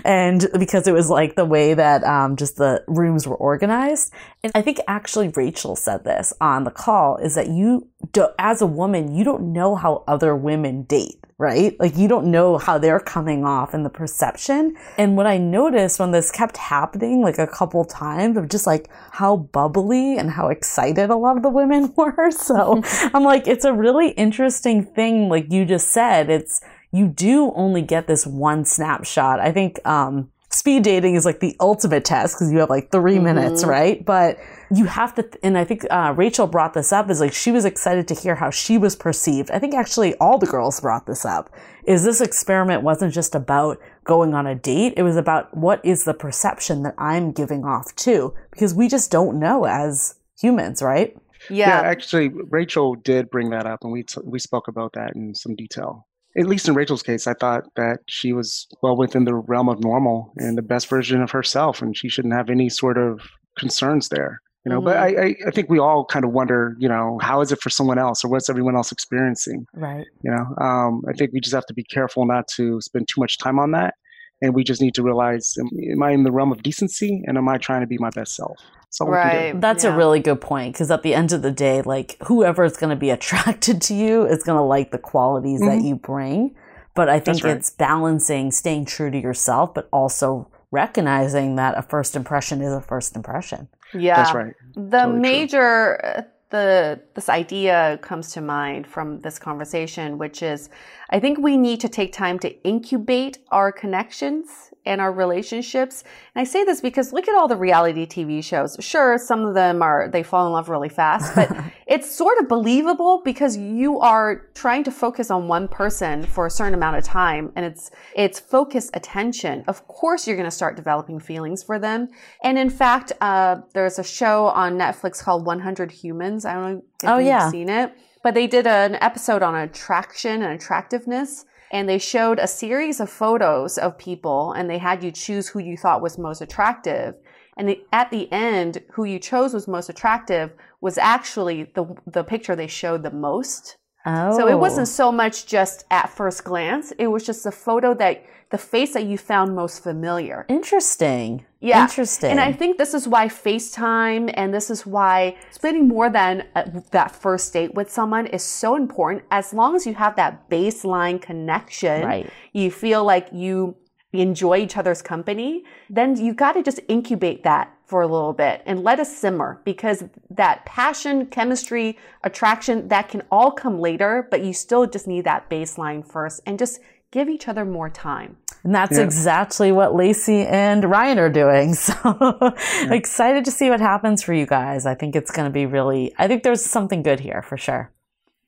And because it was like the way that um, just the rooms were organized. And I think actually Rachel said this on the call is that you, do, as a woman, you don't know how other women date right? Like you don't know how they're coming off and the perception. And what I noticed when this kept happening like a couple times of just like how bubbly and how excited a lot of the women <laughs> were. So <laughs> I'm like, it's a really interesting thing. Like you just said, it's, you do only get this one snapshot. I think, um, speed dating is like the ultimate test because you have like 3 mm-hmm. minutes, right? But you have to, and I think uh, Rachel brought this up is like she was excited to hear how she was perceived. I think actually all the girls brought this up. Is this experiment wasn't just about going on a date. It was about what is the perception that I'm giving off to because we just don't know as humans, right? Yeah. yeah actually, Rachel did bring that up, and we t- we spoke about that in some detail at least in Rachel's case, I thought that she was well within the realm of normal and the best version of herself, and she shouldn't have any sort of concerns there. You know, mm-hmm. but I, I think we all kind of wonder, you know, how is it for someone else, or what's everyone else experiencing? Right. You know, um, I think we just have to be careful not to spend too much time on that, and we just need to realize: am I in the realm of decency, and am I trying to be my best self? Right. That's yeah. a really good point because at the end of the day, like whoever is going to be attracted to you is going to like the qualities mm-hmm. that you bring. But I think right. it's balancing staying true to yourself, but also recognizing that a first impression is a first impression. Yeah. That's right. The totally major true. Uh, the this idea comes to mind from this conversation which is I think we need to take time to incubate our connections and our relationships. And I say this because look at all the reality TV shows. Sure, some of them are, they fall in love really fast, but <laughs> it's sort of believable because you are trying to focus on one person for a certain amount of time and it's, it's focused attention. Of course, you're going to start developing feelings for them. And in fact, uh, there's a show on Netflix called 100 Humans. I don't know if oh, you've yeah. seen it but they did an episode on attraction and attractiveness and they showed a series of photos of people and they had you choose who you thought was most attractive. And the, at the end, who you chose was most attractive was actually the, the picture they showed the most. Oh. So it wasn't oh. so much just at first glance. It was just the photo that the face that you found most familiar. Interesting. Yeah. Interesting. And I think this is why FaceTime and this is why spending more than uh, that first date with someone is so important. As long as you have that baseline connection, right. you feel like you enjoy each other's company, then you got to just incubate that for a little bit and let it simmer because that passion, chemistry, attraction, that can all come later, but you still just need that baseline first and just give each other more time. And that's yeah. exactly what Lacey and Ryan are doing. <laughs> So yeah. excited to see what happens for you guys. I think it's going to be really, I think there's something good here for sure.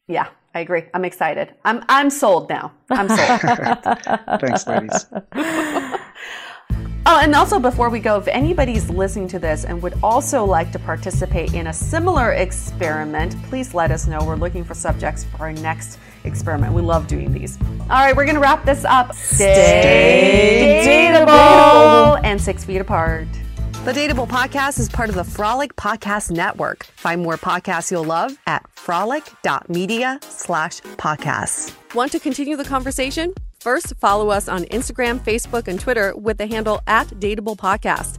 Yeah, I agree. I'm excited. I'm, I'm sold now. I'm sold. <laughs> Thanks, ladies. <laughs> Oh, and also before we go, if anybody's listening to this and would also like to participate in a similar experiment, please let us know. We're looking for subjects for our next experiment. We love doing these. All right, we're going to wrap this up. Stay, Stay dateable and six feet apart. The Dateable Podcast is part of the Frolic Podcast Network. Find more podcasts you'll love at frolic.media slash podcasts. Want to continue the conversation? First, follow us on Instagram, Facebook, and Twitter with the handle at Dateable Podcast.